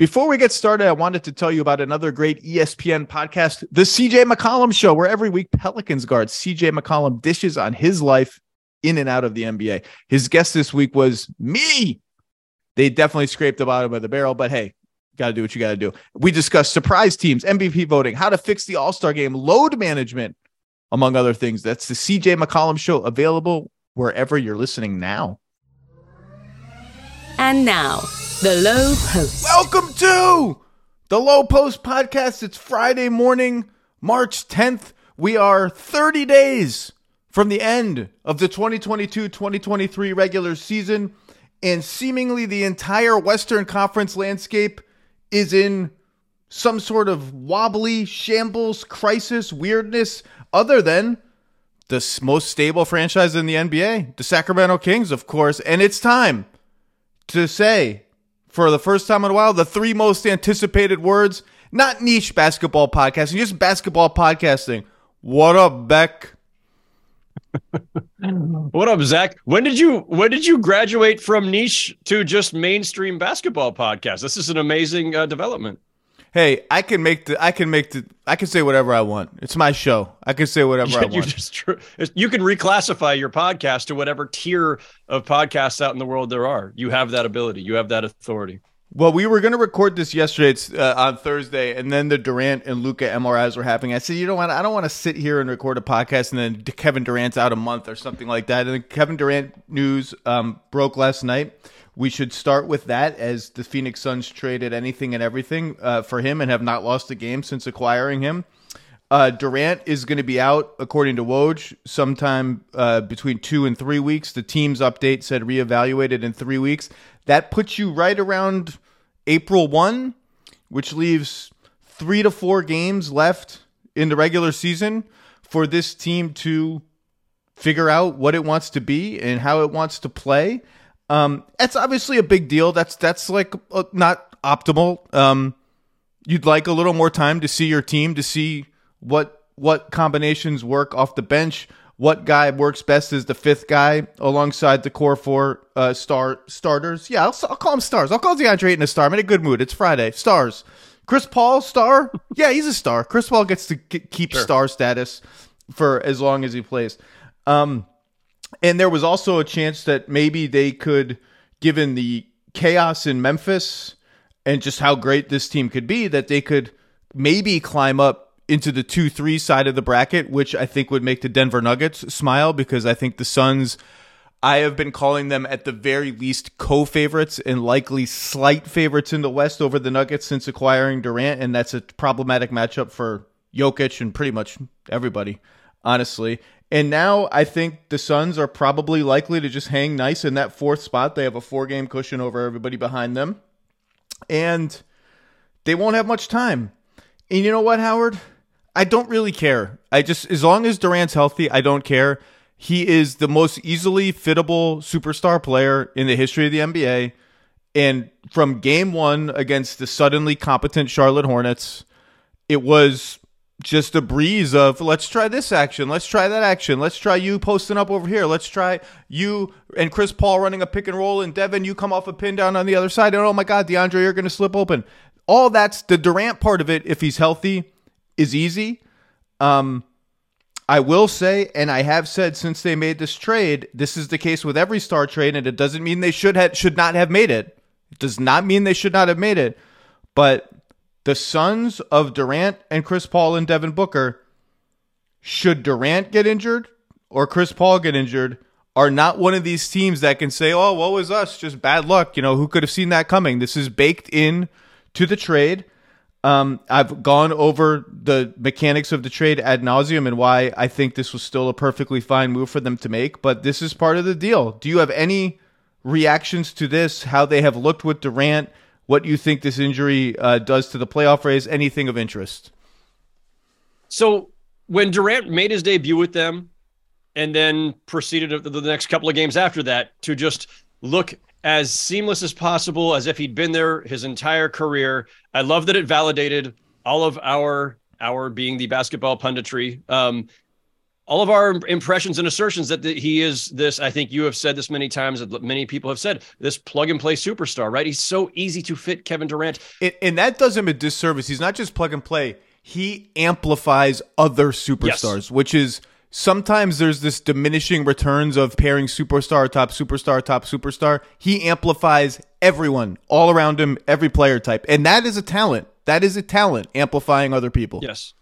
Before we get started, I wanted to tell you about another great ESPN podcast, The CJ McCollum Show, where every week Pelicans guard CJ McCollum dishes on his life in and out of the NBA. His guest this week was me. They definitely scraped the bottom of the barrel, but hey, got to do what you got to do. We discussed surprise teams, MVP voting, how to fix the All Star game, load management, among other things. That's the CJ McCollum Show, available wherever you're listening now. And now, the Low Post. Welcome to the Low Post Podcast. It's Friday morning, March 10th. We are 30 days from the end of the 2022 2023 regular season, and seemingly the entire Western Conference landscape is in some sort of wobbly shambles, crisis, weirdness, other than the most stable franchise in the NBA, the Sacramento Kings, of course. And it's time to say for the first time in a while the three most anticipated words, not niche basketball podcasting, just basketball podcasting. What up, Beck? what up, Zach? When did you when did you graduate from niche to just mainstream basketball podcast? This is an amazing uh, development hey, I can make the, I can make the, I can say whatever I want. It's my show. I can say whatever I want. You just tr- you can reclassify your podcast to whatever tier of podcasts out in the world there are. You have that ability. You have that authority. Well, we were going to record this yesterday it's, uh, on Thursday, and then the Durant and Luka MRIs were happening. I said, you know what? I don't want to sit here and record a podcast, and then Kevin Durant's out a month or something like that. And the Kevin Durant news um, broke last night we should start with that as the Phoenix Suns traded anything and everything uh, for him and have not lost a game since acquiring him. Uh, Durant is going to be out, according to Woj, sometime uh, between two and three weeks. The team's update said reevaluated in three weeks. That puts you right around April 1, which leaves three to four games left in the regular season for this team to figure out what it wants to be and how it wants to play. Um, that's obviously a big deal. That's that's like uh, not optimal. Um, you'd like a little more time to see your team to see what what combinations work off the bench. What guy works best as the fifth guy alongside the core four uh, star starters? Yeah, I'll, I'll call him stars. I'll call DeAndre Ayton a star. I'm in a good mood. It's Friday. Stars. Chris Paul star? Yeah, he's a star. Chris Paul gets to keep sure. star status for as long as he plays. Um, and there was also a chance that maybe they could, given the chaos in Memphis and just how great this team could be, that they could maybe climb up into the 2 3 side of the bracket, which I think would make the Denver Nuggets smile because I think the Suns. I have been calling them at the very least co favorites and likely slight favorites in the West over the Nuggets since acquiring Durant. And that's a problematic matchup for Jokic and pretty much everybody, honestly. And now I think the Suns are probably likely to just hang nice in that fourth spot. They have a four game cushion over everybody behind them. And they won't have much time. And you know what, Howard? I don't really care. I just, as long as Durant's healthy, I don't care. He is the most easily fittable superstar player in the history of the NBA. And from game one against the suddenly competent Charlotte Hornets, it was just a breeze of let's try this action, let's try that action, let's try you posting up over here, let's try you and Chris Paul running a pick and roll, and Devin, you come off a pin down on the other side, and oh my God, DeAndre, you're going to slip open. All that's the Durant part of it. If he's healthy, is easy. Um, I will say, and I have said since they made this trade, this is the case with every star trade, and it doesn't mean they should have should not have made it. It does not mean they should not have made it, but the Suns of Durant and Chris Paul and Devin Booker, should Durant get injured or Chris Paul get injured, are not one of these teams that can say, oh, what was us? Just bad luck. You know, who could have seen that coming? This is baked in to the trade. Um, I've gone over the mechanics of the trade ad nauseum and why I think this was still a perfectly fine move for them to make, but this is part of the deal. Do you have any reactions to this? How they have looked with Durant? what you think this injury uh, does to the playoff race, anything of interest. So when Durant made his debut with them and then proceeded the next couple of games after that to just look as seamless as possible, as if he'd been there his entire career. I love that it validated all of our our being the basketball punditry. Um, all of our impressions and assertions that the, he is this. I think you have said this many times. That many people have said this plug and play superstar. Right? He's so easy to fit Kevin Durant. It, and that does him a disservice. He's not just plug and play. He amplifies other superstars, yes. which is sometimes there's this diminishing returns of pairing superstar, top superstar, top superstar. He amplifies everyone all around him, every player type. And that is a talent. That is a talent, amplifying other people. Yes.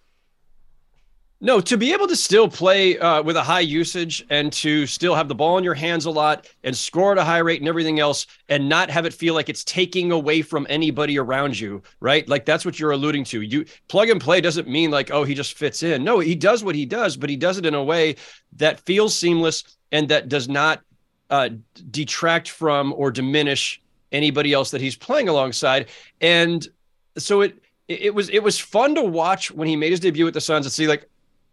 No, to be able to still play uh, with a high usage and to still have the ball in your hands a lot and score at a high rate and everything else, and not have it feel like it's taking away from anybody around you, right? Like that's what you're alluding to. You plug and play doesn't mean like, oh, he just fits in. No, he does what he does, but he does it in a way that feels seamless and that does not uh, detract from or diminish anybody else that he's playing alongside. And so it it was it was fun to watch when he made his debut with the Suns and see like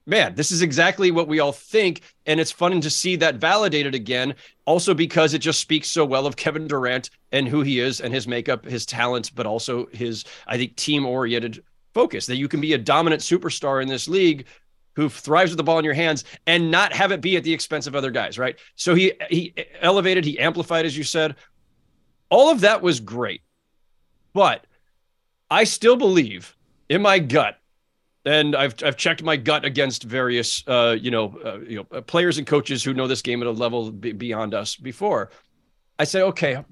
man, this is exactly what we all think. And it's fun to see that validated again. Also, because it just speaks so well of Kevin Durant and who he is and his makeup, his talent, but also his, I think, team oriented focus that you can be a dominant superstar in this league who thrives with the ball in your hands and not have it be at the expense of other guys, right? So he he elevated, he amplified, as you said. All of that was great. But I still believe in my gut and I've I've checked my gut against various uh, you know uh, you know players and coaches who know this game at a level b- beyond us before. I say, okay,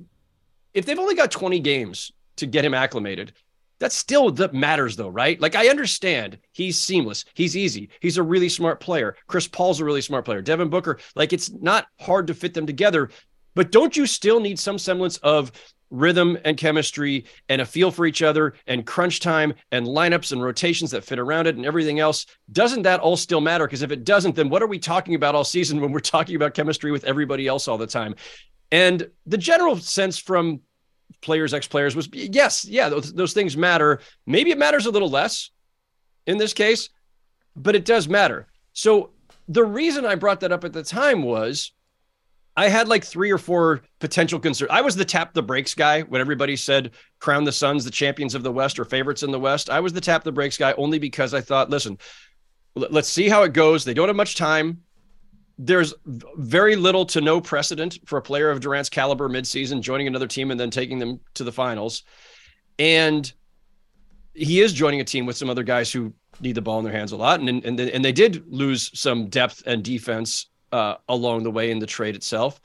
if they've only got 20 games to get him acclimated, that still that matters though, right? Like I understand he's seamless, he's easy, he's a really smart player. Chris Paul's a really smart player. Devin Booker, like it's not hard to fit them together, but don't you still need some semblance of rhythm and chemistry and a feel for each other and crunch time and lineups and rotations that fit around it and everything else. Doesn't that all still matter? Because if it doesn't, then what are we talking about all season when we're talking about chemistry with everybody else all the time? And the general sense from players, ex players was yes, yeah, those, those things matter. Maybe it matters a little less in this case, but it does matter. So the reason I brought that up at the time was I had like three or four potential concerns. I was the tap the brakes guy when everybody said crown the Suns the champions of the West or favorites in the West. I was the tap the brakes guy only because I thought, listen, let's see how it goes. They don't have much time. There's very little to no precedent for a player of Durant's caliber midseason joining another team and then taking them to the finals. And he is joining a team with some other guys who need the ball in their hands a lot. And, and, and they did lose some depth and defense uh, along the way in the trade itself.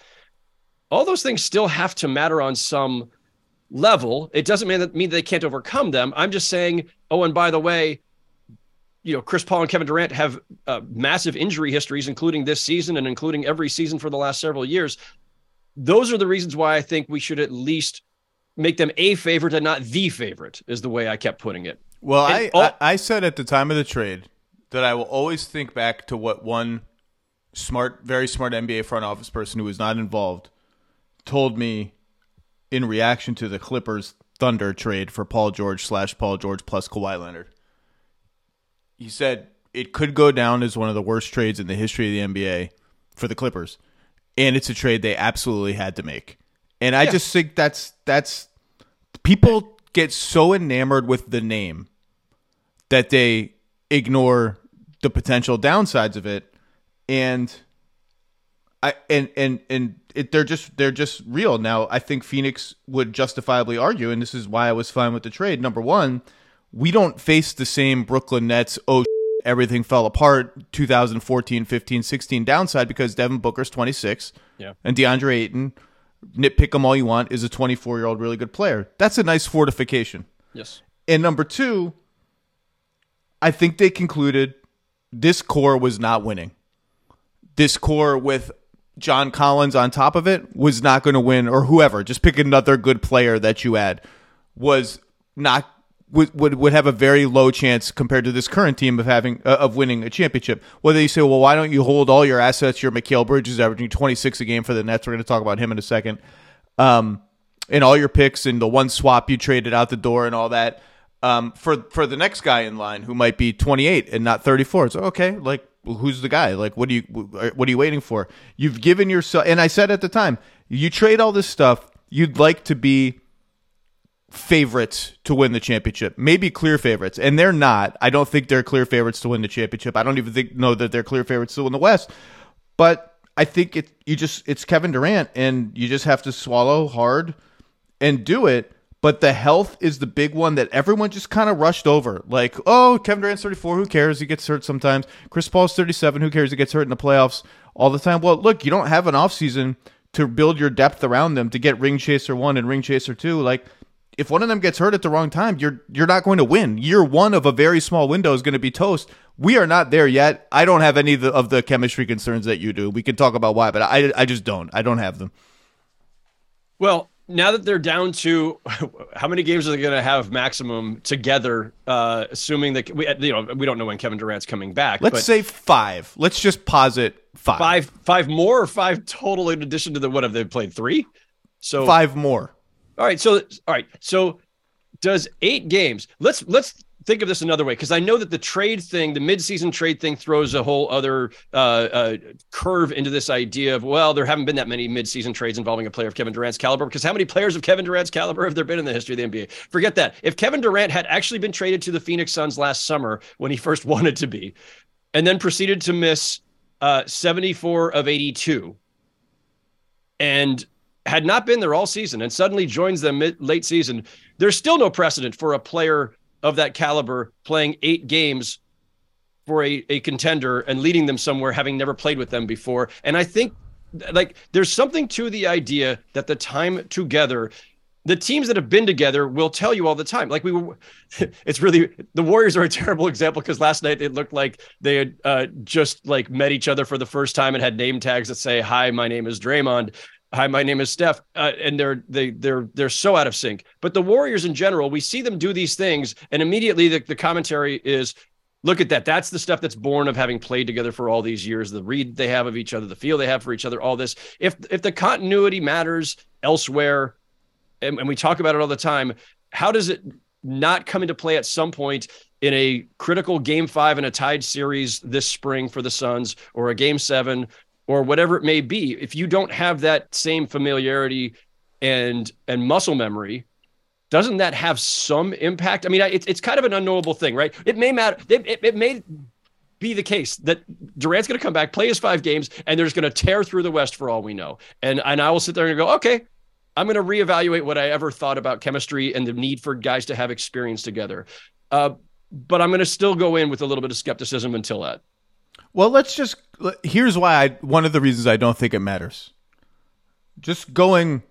All those things still have to matter on some level. It doesn't mean that mean they can't overcome them. I'm just saying. Oh, and by the way, you know, Chris Paul and Kevin Durant have uh, massive injury histories, including this season and including every season for the last several years. Those are the reasons why I think we should at least make them a favorite and not the favorite. Is the way I kept putting it. Well, I, all- I I said at the time of the trade that I will always think back to what one smart, very smart NBA front office person who was not involved, told me in reaction to the Clippers Thunder trade for Paul George slash Paul George plus Kawhi Leonard. He said it could go down as one of the worst trades in the history of the NBA for the Clippers, and it's a trade they absolutely had to make. And I yeah. just think that's that's people get so enamored with the name that they ignore the potential downsides of it and I and and and it, they're just they're just real now. I think Phoenix would justifiably argue, and this is why I was fine with the trade. Number one, we don't face the same Brooklyn Nets. Oh, everything fell apart 2014, 15, 16 downside because Devin Booker's 26, yeah, and DeAndre Ayton, nitpick them all you want, is a 24 year old really good player. That's a nice fortification. Yes. And number two, I think they concluded this core was not winning this core with John Collins on top of it was not going to win, or whoever, just pick another good player that you add, was not would, would would have a very low chance compared to this current team of having uh, of winning a championship. Whether you say, well, why don't you hold all your assets? Your Mikal Bridges averaging 26 a game for the Nets. We're going to talk about him in a second. Um, and all your picks and the one swap you traded out the door and all that. Um, for for the next guy in line who might be 28 and not 34. It's okay. Like who's the guy? Like, what do you what are you waiting for? You've given yourself, and I said at the time, you trade all this stuff. You'd like to be favorites to win the championship, maybe clear favorites, and they're not. I don't think they're clear favorites to win the championship. I don't even think know that they're clear favorites to win the West. But I think it you just it's Kevin Durant, and you just have to swallow hard and do it. But the health is the big one that everyone just kind of rushed over. Like, oh, Kevin Durant's 34. Who cares? He gets hurt sometimes. Chris Paul's 37. Who cares? He gets hurt in the playoffs all the time. Well, look, you don't have an offseason to build your depth around them to get ring chaser one and ring chaser two. Like, if one of them gets hurt at the wrong time, you're you're not going to win. Year one of a very small window is going to be toast. We are not there yet. I don't have any of the, of the chemistry concerns that you do. We can talk about why, but I I just don't. I don't have them. Well, now that they're down to how many games are they going to have maximum together? Uh, assuming that we, you know, we don't know when Kevin Durant's coming back. Let's say five. Let's just posit five. Five, five more, or five total in addition to the what have they played three? So five more. All right. So all right. So does eight games? Let's let's think of this another way because I know that the trade thing, the midseason trade thing, throws a whole other uh, uh, curve into this idea of well, there haven't been that many midseason trades involving a player of Kevin Durant's caliber. Because how many players of Kevin Durant's caliber have there been in the history of the NBA? Forget that. If Kevin Durant had actually been traded to the Phoenix Suns last summer when he first wanted to be, and then proceeded to miss uh, 74 of 82, and had not been there all season and suddenly joins them mid, late season, there's still no precedent for a player of that caliber playing eight games for a, a contender and leading them somewhere having never played with them before. And I think like there's something to the idea that the time together the teams that have been together will tell you all the time. Like we were, it's really the Warriors are a terrible example because last night it looked like they had uh, just like met each other for the first time and had name tags that say, "Hi, my name is Draymond." Hi, my name is Steph, uh, and they're they they're they're so out of sync. But the Warriors in general, we see them do these things, and immediately the, the commentary is, "Look at that! That's the stuff that's born of having played together for all these years. The read they have of each other, the feel they have for each other, all this. If if the continuity matters elsewhere, and, and we talk about it all the time, how does it not come into play at some point in a critical game five in a tied series this spring for the Suns or a game seven or whatever it may be if you don't have that same familiarity and and muscle memory doesn't that have some impact? I mean it's, it's kind of an unknowable thing right? It may matter it, it, it may be the case that durant's going to come back play his five games and they're just going to tear through the west for all we know. And and i will sit there and go okay i'm going to reevaluate what i ever thought about chemistry and the need for guys to have experience together. Uh, but i'm going to still go in with a little bit of skepticism until that well, let's just. Here's why I. One of the reasons I don't think it matters. Just going.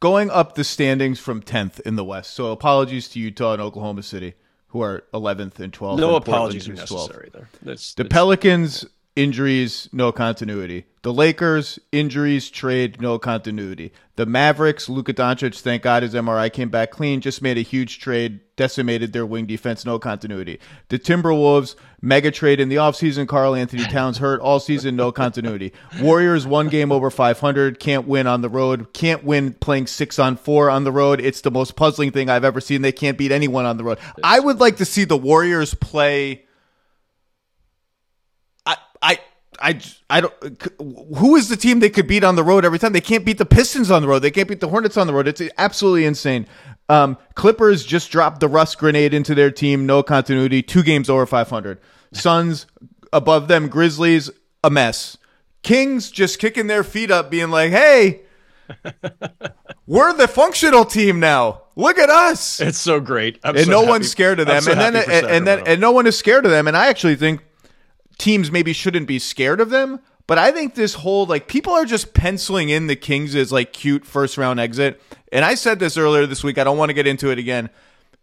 Going up the standings from 10th in the West. So apologies to Utah and Oklahoma City, who are 11th and 12th. No and apologies are necessary 12th. there. That's, the that's... Pelicans injuries, no continuity. The Lakers, injuries, trade, no continuity. The Mavericks, Luka Doncic, thank God his MRI came back clean, just made a huge trade, decimated their wing defense, no continuity. The Timberwolves, mega trade in the offseason, Karl-Anthony Towns hurt all season, no continuity. Warriors, one game over 500, can't win on the road, can't win playing six on four on the road. It's the most puzzling thing I've ever seen. They can't beat anyone on the road. I would like to see the Warriors play I I I don't. Who is the team they could beat on the road every time? They can't beat the Pistons on the road. They can't beat the Hornets on the road. It's absolutely insane. Um, Clippers just dropped the Russ grenade into their team. No continuity. Two games over 500. Suns above them. Grizzlies a mess. Kings just kicking their feet up, being like, "Hey, we're the functional team now. Look at us." It's so great, I'm and so no happy. one's scared of them. So and then and, and then and no one is scared of them. And I actually think teams maybe shouldn't be scared of them. But I think this whole like people are just penciling in the Kings as like cute first round exit. And I said this earlier this week. I don't want to get into it again.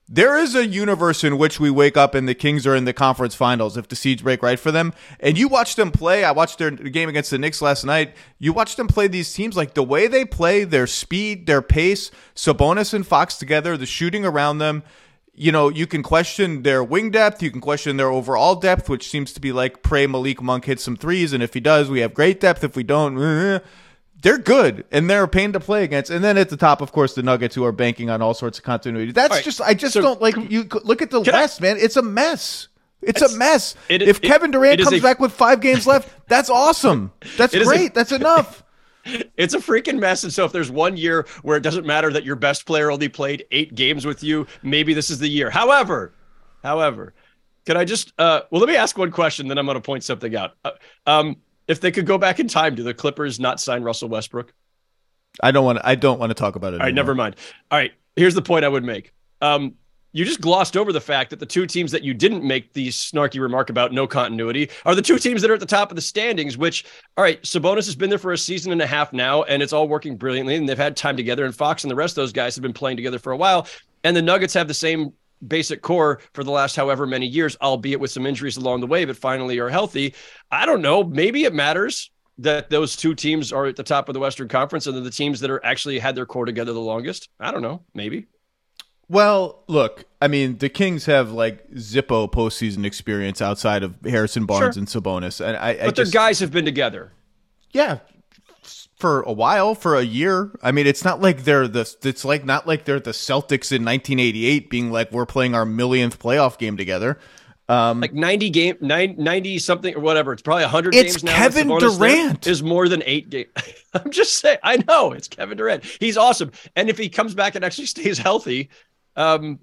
There is a universe in which we wake up and the Kings are in the conference finals if the seeds break right for them. And you watch them play. I watched their game against the Knicks last night. You watch them play these teams like the way they play, their speed, their pace, Sabonis and Fox together, the shooting around them you know, you can question their wing depth. You can question their overall depth, which seems to be like pray Malik Monk hits some threes. And if he does, we have great depth. If we don't, eh, they're good and they're a pain to play against. And then at the top, of course, the Nuggets who are banking on all sorts of continuity. That's right. just, I just so, don't like you look at the West, I, man. It's a mess. It's, it's a mess. It, if it, Kevin Durant comes a, back with five games left, that's awesome. That's great. A, that's enough. it's a freaking mess. And so if there's one year where it doesn't matter that your best player only played eight games with you, maybe this is the year. However, however, can I just uh well let me ask one question, then I'm gonna point something out. Uh, um if they could go back in time, do the Clippers not sign Russell Westbrook? I don't want. I don't want to talk about it. All right, never mind. All right, here's the point I would make. Um, you just glossed over the fact that the two teams that you didn't make the snarky remark about no continuity are the two teams that are at the top of the standings. Which, all right, Sabonis has been there for a season and a half now, and it's all working brilliantly, and they've had time together. And Fox and the rest of those guys have been playing together for a while. And the Nuggets have the same basic core for the last however many years, albeit with some injuries along the way, but finally are healthy. I don't know. Maybe it matters that those two teams are at the top of the Western Conference and they're the teams that are actually had their core together the longest. I don't know. Maybe. Well, look, I mean, the Kings have like Zippo postseason experience outside of Harrison Barnes Sure. and Sabonis, and I, I But just, their guys have been together. yeah, for a while, for a year. I mean, it's not like they're the. It's like not like they're the Celtics in 1988, being like we're playing our millionth playoff game together. Um, Like 90 game, nine, 90 something or whatever. It's probably 100 It's games now. Kevin Sabonis there, Durant. Is more than eight games. I'm just saying. I know it's Kevin Durant. He's awesome. And if he comes back and actually stays healthy, um,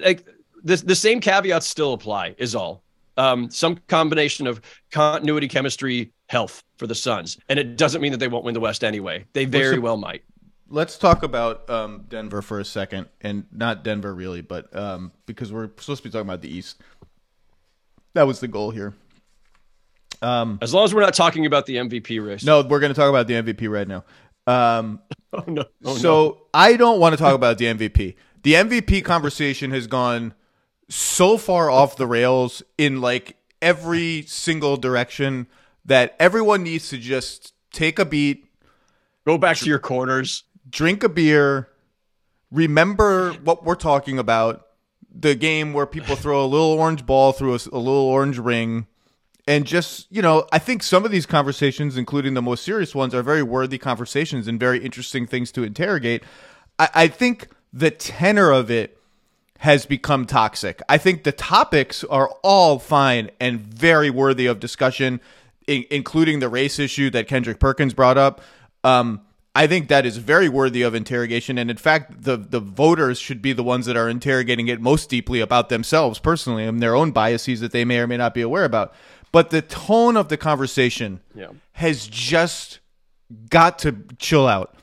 like the, the same caveats still apply, is all. Um, some combination of continuity, chemistry, health for the Suns. And it doesn't mean that they won't win the West anyway. They very well might. let's talk about um, Denver for a second, and not Denver really, but um, because we're supposed to be talking about the East. That was the goal here. Um, As long as we're not talking about the MVP race. no, we're going to talk about the MVP right now. Um, Oh, no. Oh, so I don't want to talk about the MVP. The MVP conversation has gone so far off the rails in like every single direction that everyone needs to just take a beat. Go back to your corners. drink a beer, remember what we're talking about the game where people throw a little orange ball through a little orange ring. And just, you know, I think some of these conversations, including the most serious ones, are very worthy conversations and very interesting things to interrogate. I, I think the tenor of it has become toxic. I think the topics are all fine and very worthy of discussion, in, including the race issue that Kendrick Perkins brought up. Um, I think that is very worthy of interrogation, and in fact, the the voters should be the ones that are interrogating it most deeply about themselves personally and their own biases that they may or may not be aware about. But the tone of the conversation Yeah. has just got to chill out.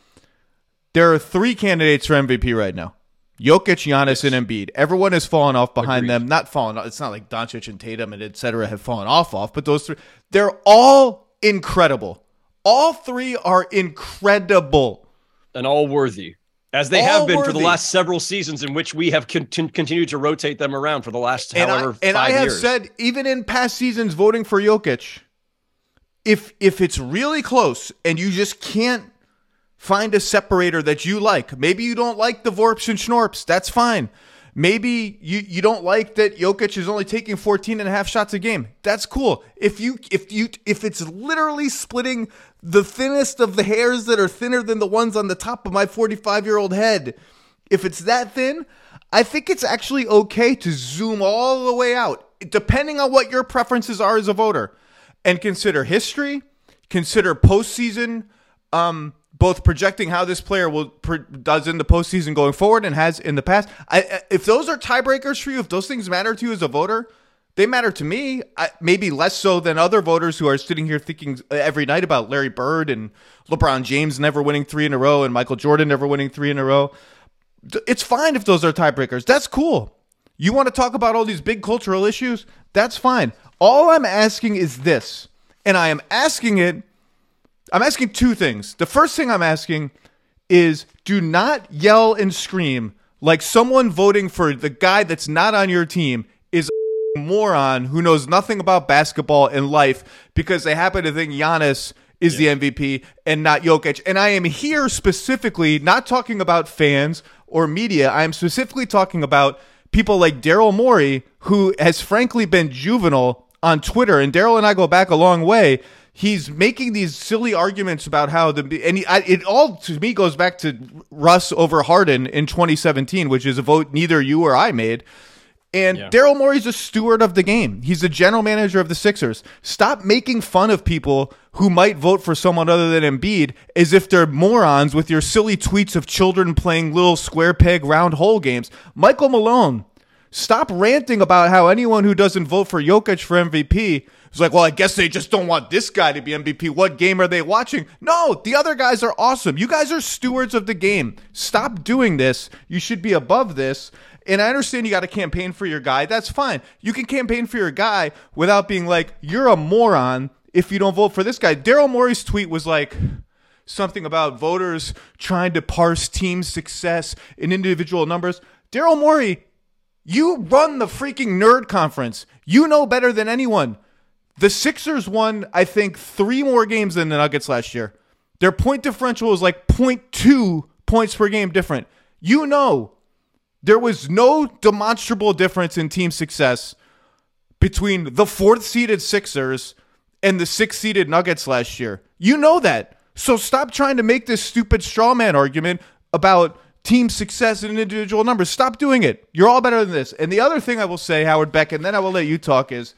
There are three candidates for MVP right now. Jokic, Giannis, and Embiid. Everyone has fallen off behind Agreed. them. Not fallen off. It's not like Doncic and Tatum and et cetera have fallen off off, but those three, they're all incredible. All three are incredible. and all worthy, as they All have been for the last several seasons, in which we have con- continued to rotate them around for the last And however I, and I have years. said, even in past seasons, voting for Jokic, if if it's really close and you just can't find a separator that you like, maybe you don't like the Vorps and Schnorps, that's fine. Maybe you, you don't like that Jokic is only taking 14 and a half shots a game. That's cool. If you if you if it's literally splitting the thinnest of the hairs that are thinner than the ones on the top of my 45-year-old head, if it's that thin, I think it's actually okay to zoom all the way out, depending on what your preferences are as a voter, and consider history, consider postseason, um, both projecting how this player will does in the postseason going forward and has in the past. I, if those are tiebreakers for you, if those things matter to you as a voter, they matter to me. I, maybe less so than other voters who are sitting here thinking uh, every night about Larry Bird and LeBron James never winning three in a row and Michael Jordan never winning three in a row. It's fine if those are tiebreakers. That's cool. You want to talk about all these big cultural issues? That's fine. All I'm asking is this, and I am asking it. I'm asking two things. The first thing I'm asking is do not yell and scream like someone voting for the guy that's not on your team is a moron who knows nothing about basketball and life because they happen to think Giannis is the MVP and not Jokic. And I am here specifically not talking about fans or media. I am specifically talking about people like Daryl Morey, who has frankly been juvenile on Twitter. And Daryl and I go back a long way. He's making these silly arguments about how the and he, I, it all to me goes back to Russ over Harden in 2017, which is a vote neither you or I made And Yeah. Daryl Morey's a steward of the game. He's the general manager of the Sixers. Stop making fun of people who might vote for someone other than Embiid as if they're morons with your silly tweets of children playing little square peg round hole games. Michael Malone, stop ranting about how anyone who doesn't vote for Jokic for MVP is like, well, I guess they just don't want this guy to be MVP. What game are they watching? No, the other guys are awesome. You guys are stewards of the game. Stop doing this. You should be above this. And I understand you got to campaign for your guy. That's fine. You can campaign for your guy without being like, you're a moron if you don't vote for this guy. Daryl Morey's tweet was like, something about voters trying to parse team success in individual numbers. Daryl Morey, you run the freaking nerd conference. You know better than anyone. The Sixers won, I think, three more games than the Nuggets last year. Their point differential was like 0.2 points per game different. You know, there was no demonstrable difference in team success between the fourth seeded Sixers and the sixth seeded Nuggets last year. You know that. So stop trying to make this stupid straw man argument about team success and individual numbers. Stop doing it. You're all better than this. And the other thing I will say, Howard Beck, and then I will let you talk, is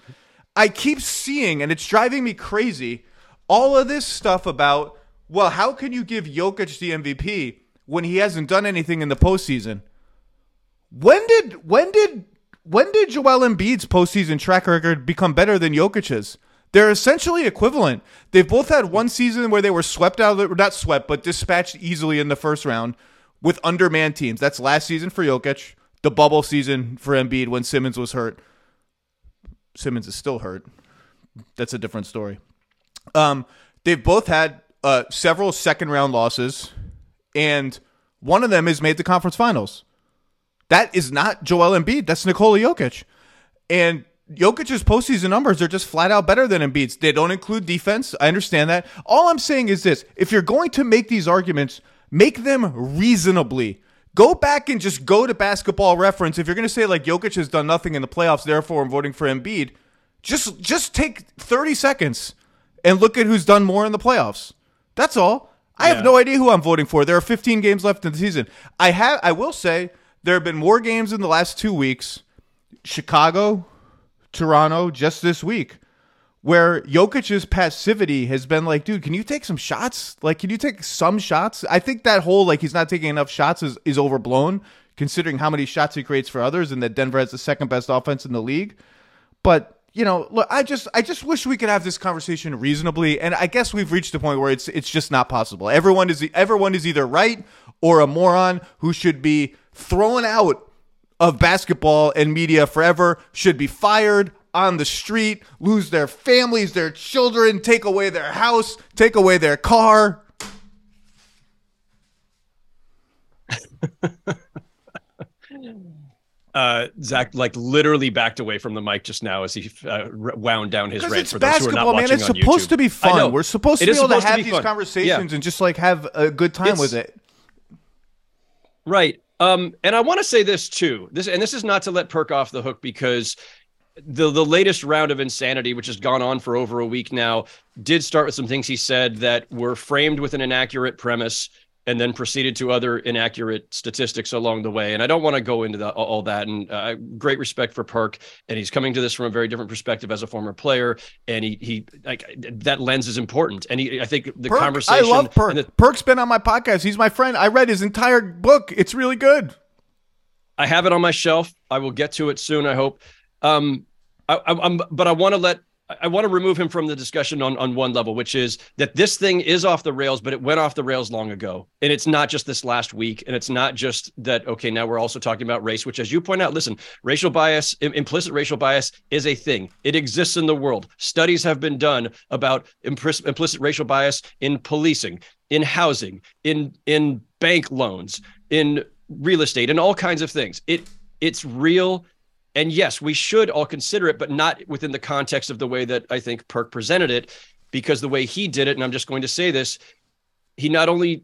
I keep seeing, and it's driving me crazy, all of this stuff about, well, how can you give Jokic the MVP when he hasn't done anything in the postseason? When did when did when did Joel Embiid's postseason track record become better than Jokic's? They're essentially equivalent. They've both had one season where they were swept out, of the, not swept, but dispatched easily in the first round with undermanned teams. That's last season for Jokic, the bubble season for Embiid when Simmons was hurt. Simmons is still hurt. That's a different story. Um, they've both had uh, several second round losses, and one of them has made the conference finals. That is not Joel Embiid. That's Nikola Jokic. And Jokic's postseason numbers are just flat out better than Embiid's. They don't include defense. I understand that. All I'm saying is this if you're going to make these arguments, make them reasonably. Go back and just go to basketball reference. If you're going to say like Jokic has done nothing in the playoffs, therefore I'm voting for Embiid, just just take 30 seconds and look at who's done more in the playoffs. That's all. I Yeah. have no idea who I'm voting for. There are 15 games left in the season. I have I will say there have been more games in the last 2 weeks. Chicago, Toronto just this week where Jokic's passivity has been like, dude, can you take some shots? Like, can you take some shots? I think that whole like he's not taking enough shots is, is overblown considering how many shots he creates for others and that Denver has the second best offense in the league. But you know, look, I just I just wish we could have this conversation reasonably, and I guess we've reached a point where it's it's just not possible. Everyone is everyone is either right or a moron who should be thrown out of basketball and media forever, should be fired on the street, lose their families, their children, take away their house, take away their car. Uh, Zach like literally backed away from the mic just now as he uh, wound down his rant it's for those who are not basketball, man. watching It's on supposed YouTube. to be fun. We're supposed to be able to supposed to have these fun. conversations Yeah. and just like have a good time It's- with it. Right. Um, and I want to say this too. This and this is not to let Perk off the hook because the the latest round of insanity, which has gone on for over a week now, did start with some things he said that were framed with an inaccurate premise and then proceeded to other inaccurate statistics along the way. And I don't want to go into the, all that. And uh, great respect for Perk, and he's coming to this from a very different perspective as a former player. And he he like that lens is important. And he, I think the Perk, conversation. I love Perk. the- Perk's been on my podcast. He's my friend. I read his entire book. It's really good. I have it on my shelf. I will get to it soon. I hope. Um, I, I'm, but I want to let. I want to remove him from the discussion on, on one level, which is that this thing is off the rails, but it went off the rails long ago. And it's not just this last week. And it's not just that, okay, now we're also talking about race, which, as you point out, listen, racial bias, im- implicit racial bias is a thing. It exists in the world. Studies have been done about implicit racial bias in policing, in housing, in, in bank loans, in real estate, and all kinds of things. It It's real. And yes, we should all consider it, but not within the context of the way that I think Perk presented it, because the way he did it, and I'm just going to say this, he not only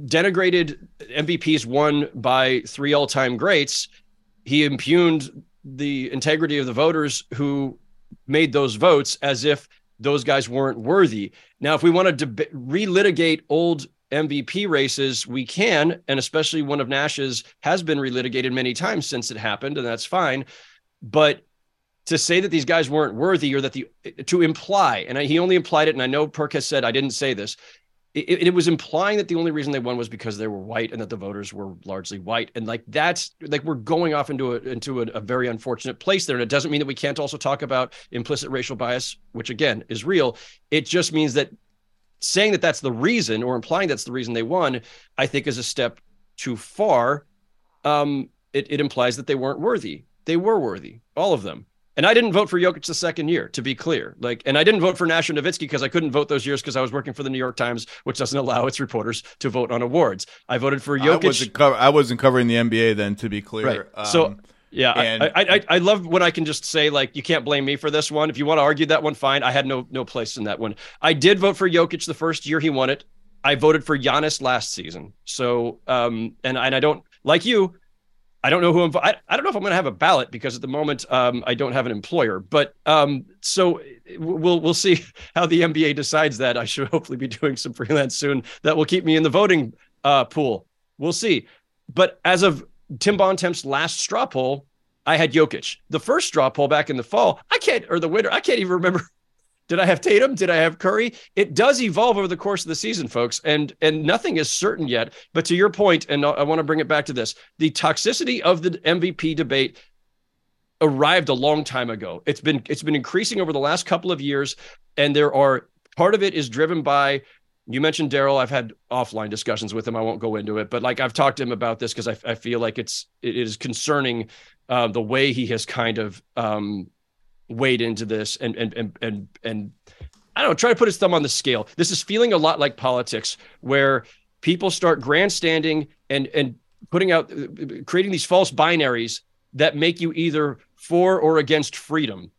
denigrated MVPs won by three all time greats, he impugned the integrity of the voters who made those votes as if those guys weren't worthy. Now, if we want to deb- relitigate old MVP races, we can, and especially one of Nash's has been relitigated many times since it happened, and that's fine. But to say that these guys weren't worthy or that the to imply, and I, he only implied it, and I know Perk has said I didn't say this. It, it, was implying that the only reason they won was because they were white and that the voters were largely white, and like that's like we're going off into a into a, a very unfortunate place there. And it doesn't mean that we can't also talk about implicit racial bias, which again is real. It just means that saying that that's the reason or implying that's the reason they won, I think is a step too far. Um, it, it implies that they weren't worthy. They were worthy, all of them. And I didn't vote for Jokic the second year, to be clear. Like, and I didn't vote for Nash and Nowitzki because I couldn't vote those years because I was working for the New York Times, which doesn't allow its reporters to vote on awards. I voted for Jokic. I wasn't, co- I wasn't covering the NBA then, to be clear. Right. Um, so, yeah, and- I, I, I love when I can just say like you can't blame me for this one. If you want to argue that one, fine. I had no no place in that one. I did vote for Jokic the first year he won it. I voted for Giannis last season. So, um, and and I don't like you. I don't know who I'm. I, I don't know if I'm going to have a ballot because at the moment um, I don't have an employer. But um, so we'll we'll see how the NBA decides that. I should hopefully be doing some freelance soon that will keep me in the voting uh, pool. We'll see. But as of Tim Bontemps' last straw poll, I had Jokic. The first straw poll back in the fall, I can't, or the winter, I can't even remember did I have Tatum? Did I have Curry? It does evolve over the course of the season, folks, and and nothing is certain yet. But to your point, and I want to bring it back to this: the toxicity of the MVP debate arrived a long time ago. It's been it's been increasing over the last couple of years, and there are part of it is driven by. You mentioned Daryl. I've had offline discussions with him. I won't go into it, but like I've talked to him about this because I, I feel like it's it is concerning uh, the way he has kind of um, wade into this and and and and and I don't know, try to put his thumb on the scale. This is feeling a lot like politics where people start grandstanding and and putting out creating these false binaries that make you either for or against freedom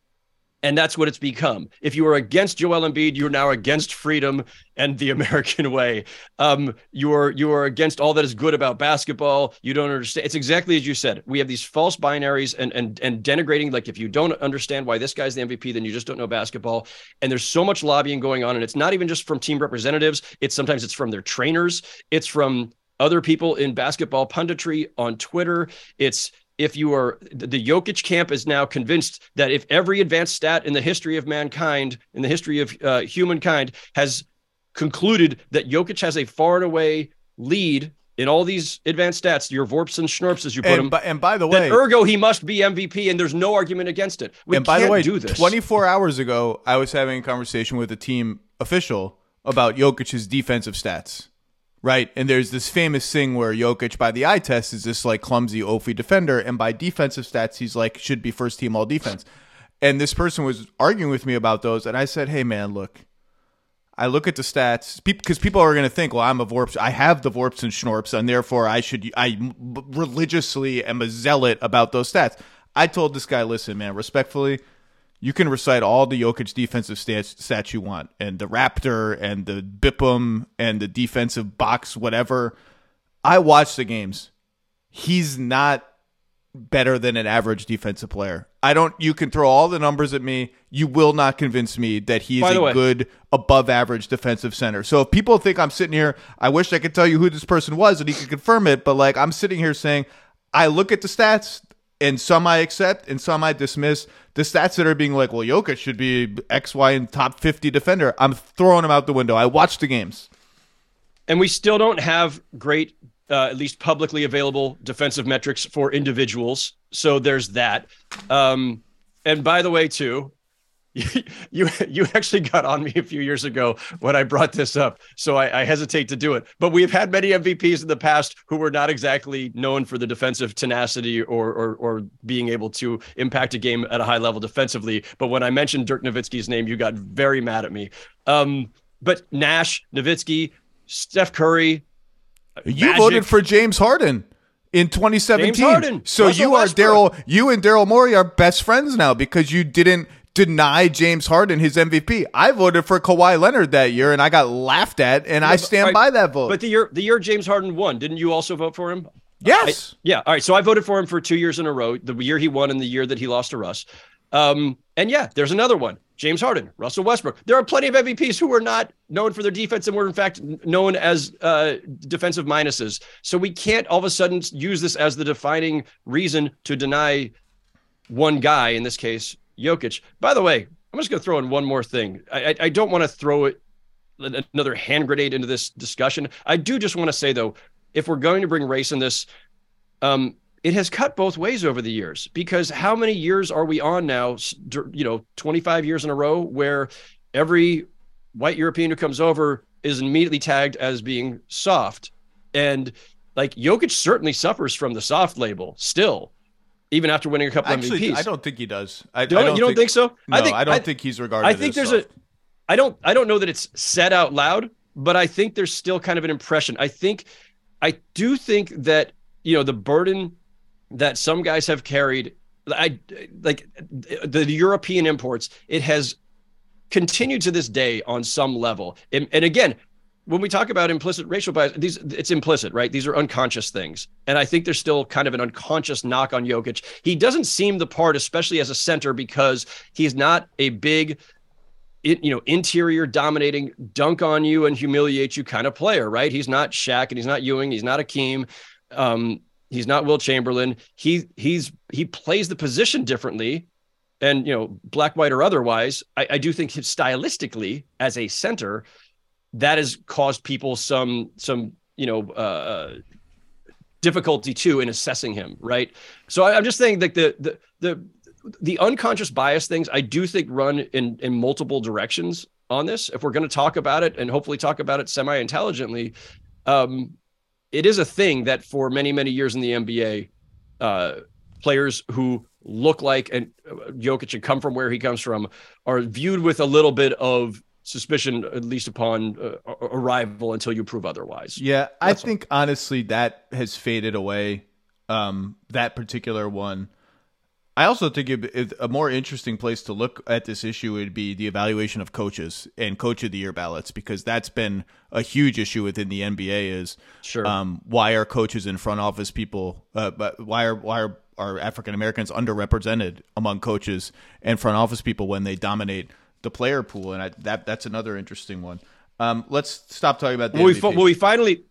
and that's what it's become. If you are against Joel Embiid, you're now against freedom and the American way. Um, you are you are against all that is good about basketball. You don't understand. It's exactly as you said. We have these false binaries and and and denigrating. Like if you don't understand why this guy's the MVP, then you just don't know basketball. And there's so much lobbying going on, and it's not even just from team representatives. It's sometimes it's from their trainers. It's from other people in basketball punditry on Twitter. It's if you are the Jokic camp is now convinced that if every advanced stat in the history of mankind, in the history of uh, humankind, has concluded that Jokic has a far and away lead in all these advanced stats, your Vorps and Schnurps, as you put and them. By, and by the way, ergo he must be MVP, and there's no argument against it. We and by the way, do this. 24 hours ago, I was having a conversation with a team official about Jokic's defensive stats right? And there's this famous thing where Jokic, by the eye test, is this like clumsy, oafy defender, and by defensive stats, he's like should be first team all defense. And this person was arguing with me about those, and I said, "Hey, man, look." I look at the stats because people are going to think, well, I'm a Vorps. I have the Vorps and Schnorps, and therefore I should. I religiously am a zealot about those stats. I told this guy, listen, man, respectfully, you can recite all the Jokic defensive stats, stats you want, and the Raptor and the BIPM and the defensive box, whatever. I watch the games. He's not better than an average defensive player. I don't. You can throw all the numbers at me. You will not convince me that he's a way, good, above average defensive center. So if people think I'm sitting here, I wish I could tell you who this person was and he could confirm it. But like I'm sitting here saying, I look at the stats and some I accept and some I dismiss. The stats that are being like, well, Jokic should be X, Y, and top 50 defender, I'm throwing them out the window. I watch the games. And we still don't have great, uh, at least publicly available defensive metrics for individuals. So there's that. Um, and by the way, too, you you actually got on me a few years ago when I brought this up, so I, I, hesitate to do it. But we've had many MVPs in the past who were not exactly known for the defensive tenacity or or, or being able to impact a game at a high level defensively. But when I mentioned Dirk Nowitzki's name, you got very mad at me. Um, but Nash, Nowitzki, Steph Curry, you Magic. voted for James Harden in 2017. So Russell you are Daryl. You and Daryl Morey are best friends now because you didn't deny James Harden his MVP. I voted for Kawhi Leonard that year, and I got laughed at, and I stand right, by that vote. But the year the year James Harden won, didn't you also vote for him? Yes. I, yeah. All right. So I voted for him for two years in a row. The year he won and the year that he lost to Russ. Um, and yeah, there's another one. James Harden, Russell Westbrook. There are plenty of MVPs who were not known for their defense and were in fact known as uh, defensive minuses. So we can't all of a sudden use this as the defining reason to deny one guy, in this case, Jokic. By the way, I'm just going to throw in one more thing. I, I, I don't want to throw it another hand grenade into this discussion. I do just want to say though, if we're going to bring race in this, um, it has cut both ways over the years because how many years are we on now? You know, 25 years in a row where every white European who comes over is immediately tagged as being soft. And like Jokic certainly suffers from the soft label still, even after winning a couple Actually, MVPs. I don't think he does. I, don't, I don't you don't think, think, so? No, I think I don't think he's regarded. I think as there's soft. a I don't I don't know that it's said out loud, but I think there's still kind of an impression. I think I do think that you know the burden that some guys have carried I like the European imports it has continued to this day on some level. And, and again, when we talk about implicit racial bias, these it's implicit, right? These are unconscious things. And I think there's still kind of an unconscious knock on Jokic. He doesn't seem the part, especially as a center, because he's not a big you know, interior dominating, dunk on you and humiliate you kind of player, right? He's not Shaq and he's not Ewing, he's not Hakeem, um, he's not Wilt Chamberlain. He he's he plays the position differently, and you know, black, white, or otherwise. I, I do think stylistically as a center, that has caused people some some you know uh, difficulty too in assessing him, right? So I, I'm just saying that the the the the unconscious bias things I do think run in in multiple directions on this. If we're going to talk about it and hopefully talk about it semi intelligently, um, it is a thing that for many many years in the NBA, uh, players who look like and uh, Jokic and come from where he comes from are viewed with a little bit of suspicion, at least upon uh, arrival, until you prove otherwise. Yeah, I think honestly that has faded away. Um, that particular one. I also think it, a more interesting place to look at this issue would be the evaluation of coaches and coach of the year ballots because that's been a huge issue within the NBA. Is sure um, why are coaches and front office people, uh, but why are why are, are African Americans underrepresented among coaches and front office people when they dominate the player pool? And I, that that's another interesting one. Um, let's stop talking about the well, we, well, we finally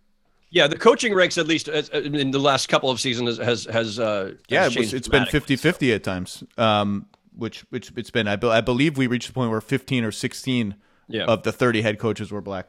yeah, the coaching ranks at least in the last couple of seasons has has uh, yeah, has it's been 50-50 at times. Um, which which it's been. I, be, I believe we reached the point where fifteen or sixteen yeah. of the thirty head coaches were black.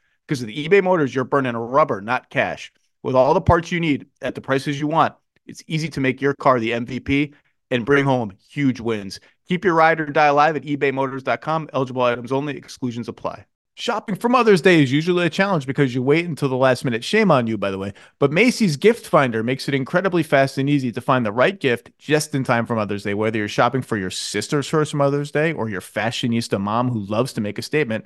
Because with eBay Motors, you're burning rubber, not cash. With all the parts you need at the prices you want, it's easy to make your car the MVP and bring home huge wins. Keep your ride or die alive at ebaymotors.com. Eligible items only, exclusions apply. Shopping for Mother's Day is usually a challenge because you wait until the last minute. Shame on you, by the way. But Macy's Gift Finder makes it incredibly fast and easy to find the right gift just in time for Mother's Day. Whether you're shopping for your sister's first Mother's Day or your fashionista mom who loves to make a statement,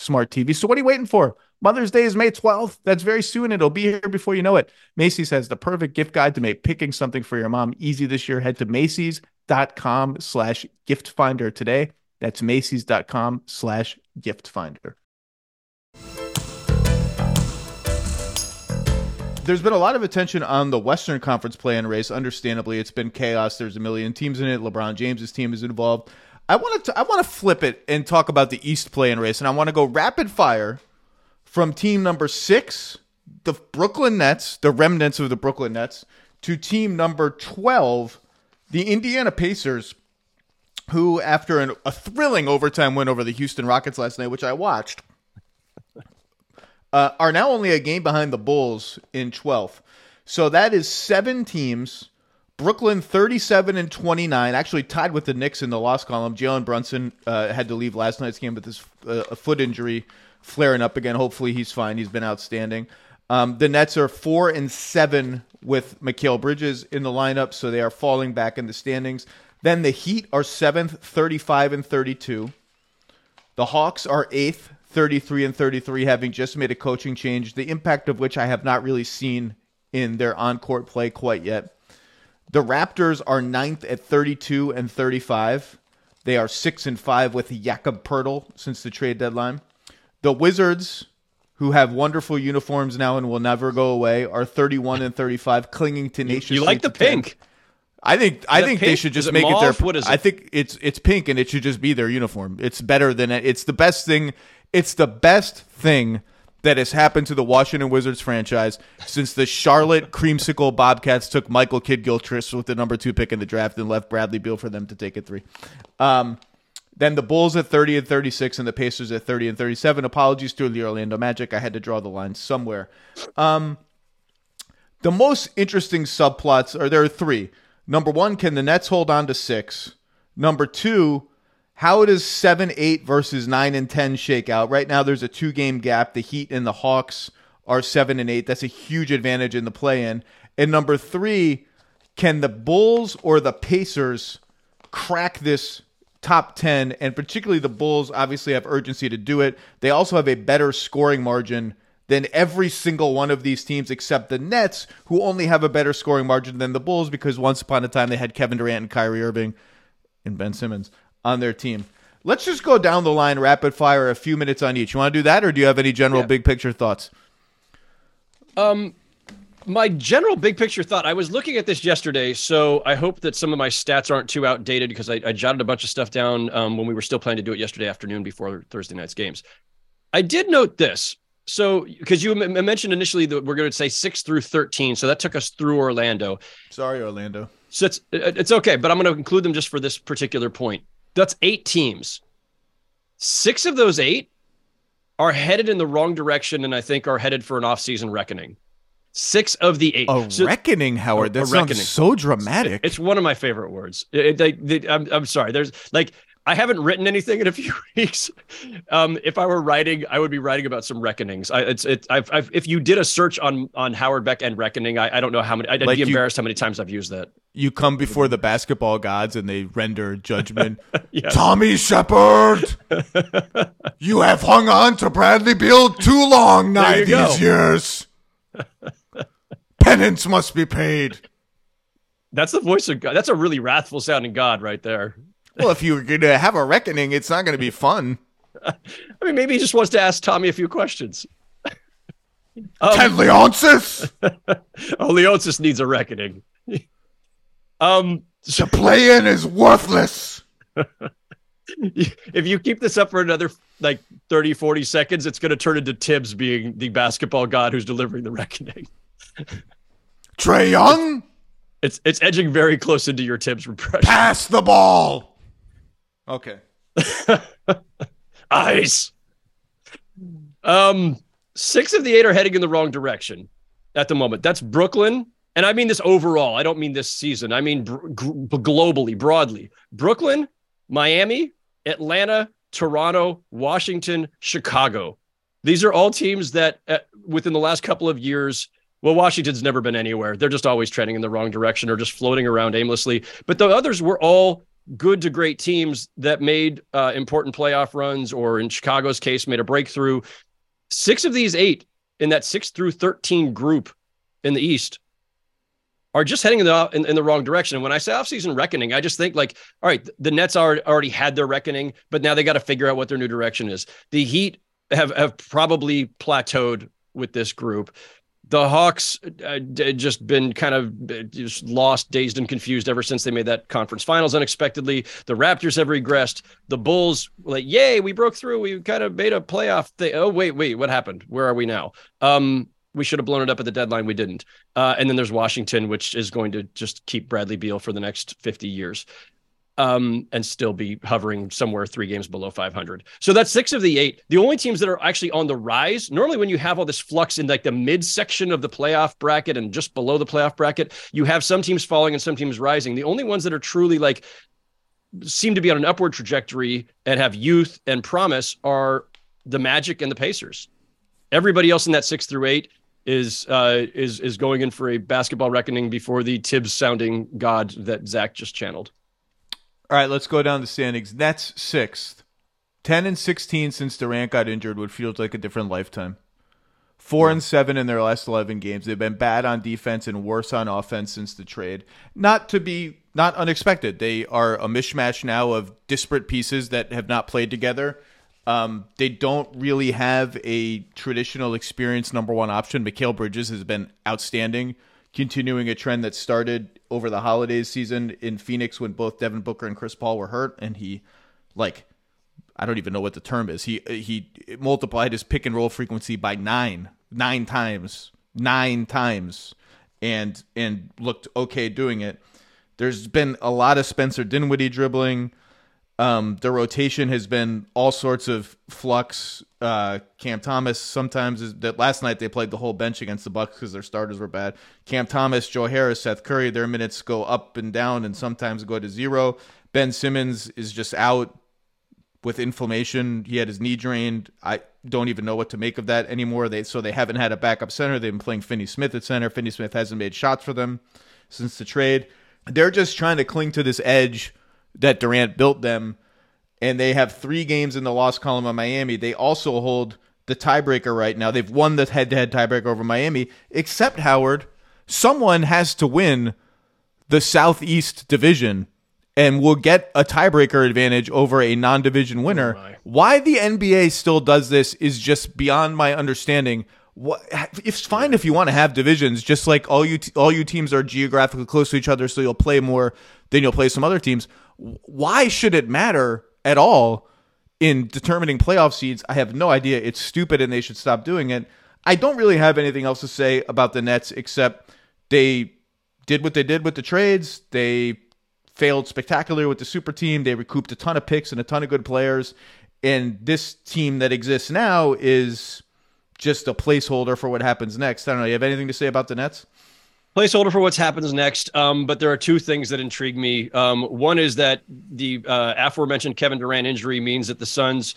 smart TV. So what are you waiting for? Mother's Day is May 12th. That's very soon. It'll be here before you know it. Macy's has the perfect gift guide to make picking something for your mom easy this year. Head to Macy's.com slash gift finder today. That's Macy's.com slash gift finder. There's been a lot of attention on the Western Conference play-in race. Understandably, it's been chaos. There's a million teams in it. LeBron James's team is involved. I want to I want to flip it and talk about the East play-in race, and I want to go rapid fire from team number six, the Brooklyn Nets, the remnants of the Brooklyn Nets, to team number twelve, the Indiana Pacers, who after an, a thrilling overtime win over the Houston Rockets last night, which I watched uh, are now only a game behind the Bulls in 12th. So that is seven teams. Brooklyn 37 and 29, actually tied with the Knicks in the loss column. Jalen Brunson uh, had to leave last night's game with this uh, a foot injury flaring up again. Hopefully he's fine. He's been outstanding. Um, the Nets are four and seven with Mikal Bridges in the lineup, so they are falling back in the standings. Then the Heat are seventh, 35 and 32. The Hawks are eighth, 33 and 33, having just made a coaching change, the impact of which I have not really seen in their on court play quite yet. The Raptors are ninth at 32 and 35. They are six and five with Jakob Poeltl since the trade deadline. The Wizards, who have wonderful uniforms now and will never go away, are 31 and 35, clinging tenaciously. You like the to 10. pink? I think I it think they should just it make it their. What is I think it's it's pink and it should just be their uniform. It's better than it's the best thing. It's the best thing that has happened to the Washington Wizards franchise since the Charlotte Creamsicle Bobcats took Michael Kidd Gilchrist with the number two pick in the draft and left Bradley Beal for them to take at three. Um, then the Bulls at 30 and 36 and the Pacers at 30 and 37. Apologies to the Orlando Magic. I had to draw the line somewhere. Um, the most interesting subplots are there are three. Number one, can the Nets hold on to six? Number two, how does seven, eight versus nine and ten shake out? Right now, there's a two game gap. The Heat and the Hawks are seven and eight. That's a huge advantage in the play in. And number three, can the Bulls or the Pacers crack this top 10? And particularly the Bulls obviously have urgency to do it. They also have a better scoring margin than every single one of these teams except the Nets, who only have a better scoring margin than the Bulls because once upon a time they had Kevin Durant and Kyrie Irving and Ben Simmons on their team. Let's just go down the line rapid fire, a few minutes on each. You want to do that, or do you have any general Yeah. big picture thoughts? Um, my general big picture thought I was looking at this yesterday, so I hope that some of my stats aren't too outdated because I, I jotted a bunch of stuff down um, when we were still planning to do it yesterday afternoon before Thursday night's games. I did note this. So, because you m- mentioned initially that we're going to say six through 13. So that took us through Orlando. Sorry, Orlando. So it's, it's okay, but I'm going to include them just for this particular point. That's eight teams. Six of those eight are headed in the wrong direction and I think are headed for an off-season reckoning. Six of the eight. A So- reckoning, Howard. That sounds reckoning. so dramatic. It's one of my favorite words. It, they- they- I'm, I'm sorry. There's like I haven't written anything in a few weeks. Um, if I were writing, I would be writing about some reckonings. I, it's it. I've, I've if you did a search on on Howard Beck and reckoning, I, I don't know how many. I'd Like be you- embarrassed how many times I've used that. you come before the basketball gods and they render judgment. Tommy Sheppard, you have hung on to Bradley Beal too long now There you go. these years. Penance must be paid. That's the voice of God. That's a really wrathful sounding God right there. Well, if you're going to have a reckoning, it's not going to be fun. I mean, maybe he just wants to ask Tommy a few questions. Um, Ted Leonsis oh, Leonsis needs a reckoning. um, to play in is worthless. if you keep this up for another like 30 40 seconds it's going to turn into tibbs being the basketball god who's delivering the reckoning Trae Young, it's it's edging very close into your tibbs repression pass the ball. Okay. ice. Um six of the eight are heading in the wrong direction at the moment. That's brooklyn and i mean this overall. I don't mean this season. I mean br- globally broadly. Brooklyn miami atlanta toronto washington chicago. These are all teams that uh, within the last couple of years well washington's never been anywhere. They're just always trending in the wrong direction or just floating around aimlessly. But the others were all good to great teams that made uh, important playoff runs or in chicago's case made a breakthrough six of these eight in that six through 13 group in the east are just heading in the in, in the wrong direction. And when I say offseason reckoning, I just think like, all right, the Nets are already had their reckoning, but now they got to figure out what their new direction is. The Heat have have probably plateaued with this group. The Hawks uh, just been kind of uh, just lost, dazed, and confused ever since they made that conference finals unexpectedly. The Raptors have regressed. The Bulls, like, yay, we broke through. We kind of made a playoff thing. Oh, wait, wait, what happened? Where are we now? Um, we should have blown it up at the deadline. We didn't. Uh, and then there's Washington, which is going to just keep Bradley Beal for the next 50 years um, and still be hovering somewhere three games below 500. So that's six of the eight. The only teams that are actually on the rise. Normally, when you have all this flux in like the midsection of the playoff bracket and just below the playoff bracket, you have some teams falling and some teams rising. The only ones that are truly like seem to be on an upward trajectory and have youth and promise are the Magic and the Pacers. Everybody else in that six through eight is uh, is is going in for a basketball reckoning before the Tibbs sounding god that Zach just channeled. All right, let's go down the standings. Nets sixth, ten and sixteen since Durant got injured, would feels like a different lifetime. Four and seven in their last eleven games. They've been bad on defense and worse on offense since the trade. Not to be not unexpected. They are a mishmash now of disparate pieces that have not played together. Um, they don't really have a traditional experienced number one option. Mikal Bridges has been outstanding, continuing a trend that started over the holidays season in Phoenix when both Devin Booker and Chris Paul were hurt, and he like I don't even know what the term is. He he multiplied his pick and roll frequency by nine, nine times, nine times, and and looked okay doing it. There's been a lot of Spencer Dinwiddie dribbling. Um, the rotation has been all sorts of flux. Uh, Cam Thomas sometimes is that last night they played the whole bench against the Bucks because their starters were bad. Cam Thomas, Joe Harris, Seth Curry, their minutes go up and down and sometimes go to zero. Ben Simmons is just out with inflammation. He had his knee drained. I don't even know what to make of that anymore. They so they haven't had a backup center. They've been playing Finney Smith at center. Finney Smith hasn't made shots for them since the trade. They're just trying to cling to this edge that Durant built them, and they have three games in the loss column of Miami. They also hold the tiebreaker right now. They've won the head-to-head tiebreaker over Miami, except Howard. Someone has to win the Southeast Division and will get a tiebreaker advantage over a non-division oh winner. Oh Why the NBA still does this is just beyond my understanding. What it's fine if you want to have divisions, just like all you t- all you teams are geographically close to each other, so you'll play more than you'll play some other teams. Why should it matter at all in determining playoff seeds? I have no idea. It's stupid, and they should stop doing it. I don't really have anything else to say about the Nets except they did what they did with the trades. They failed spectacularly with the super team. They recouped a ton of picks and a ton of good players. And this team that exists now is just a placeholder for what happens next. I don't know. You have anything to say about the Nets? Placeholder for what happens next. Um, but there are two things that intrigue me. Um, one is that the uh, aforementioned Kevin Durant injury means that the Suns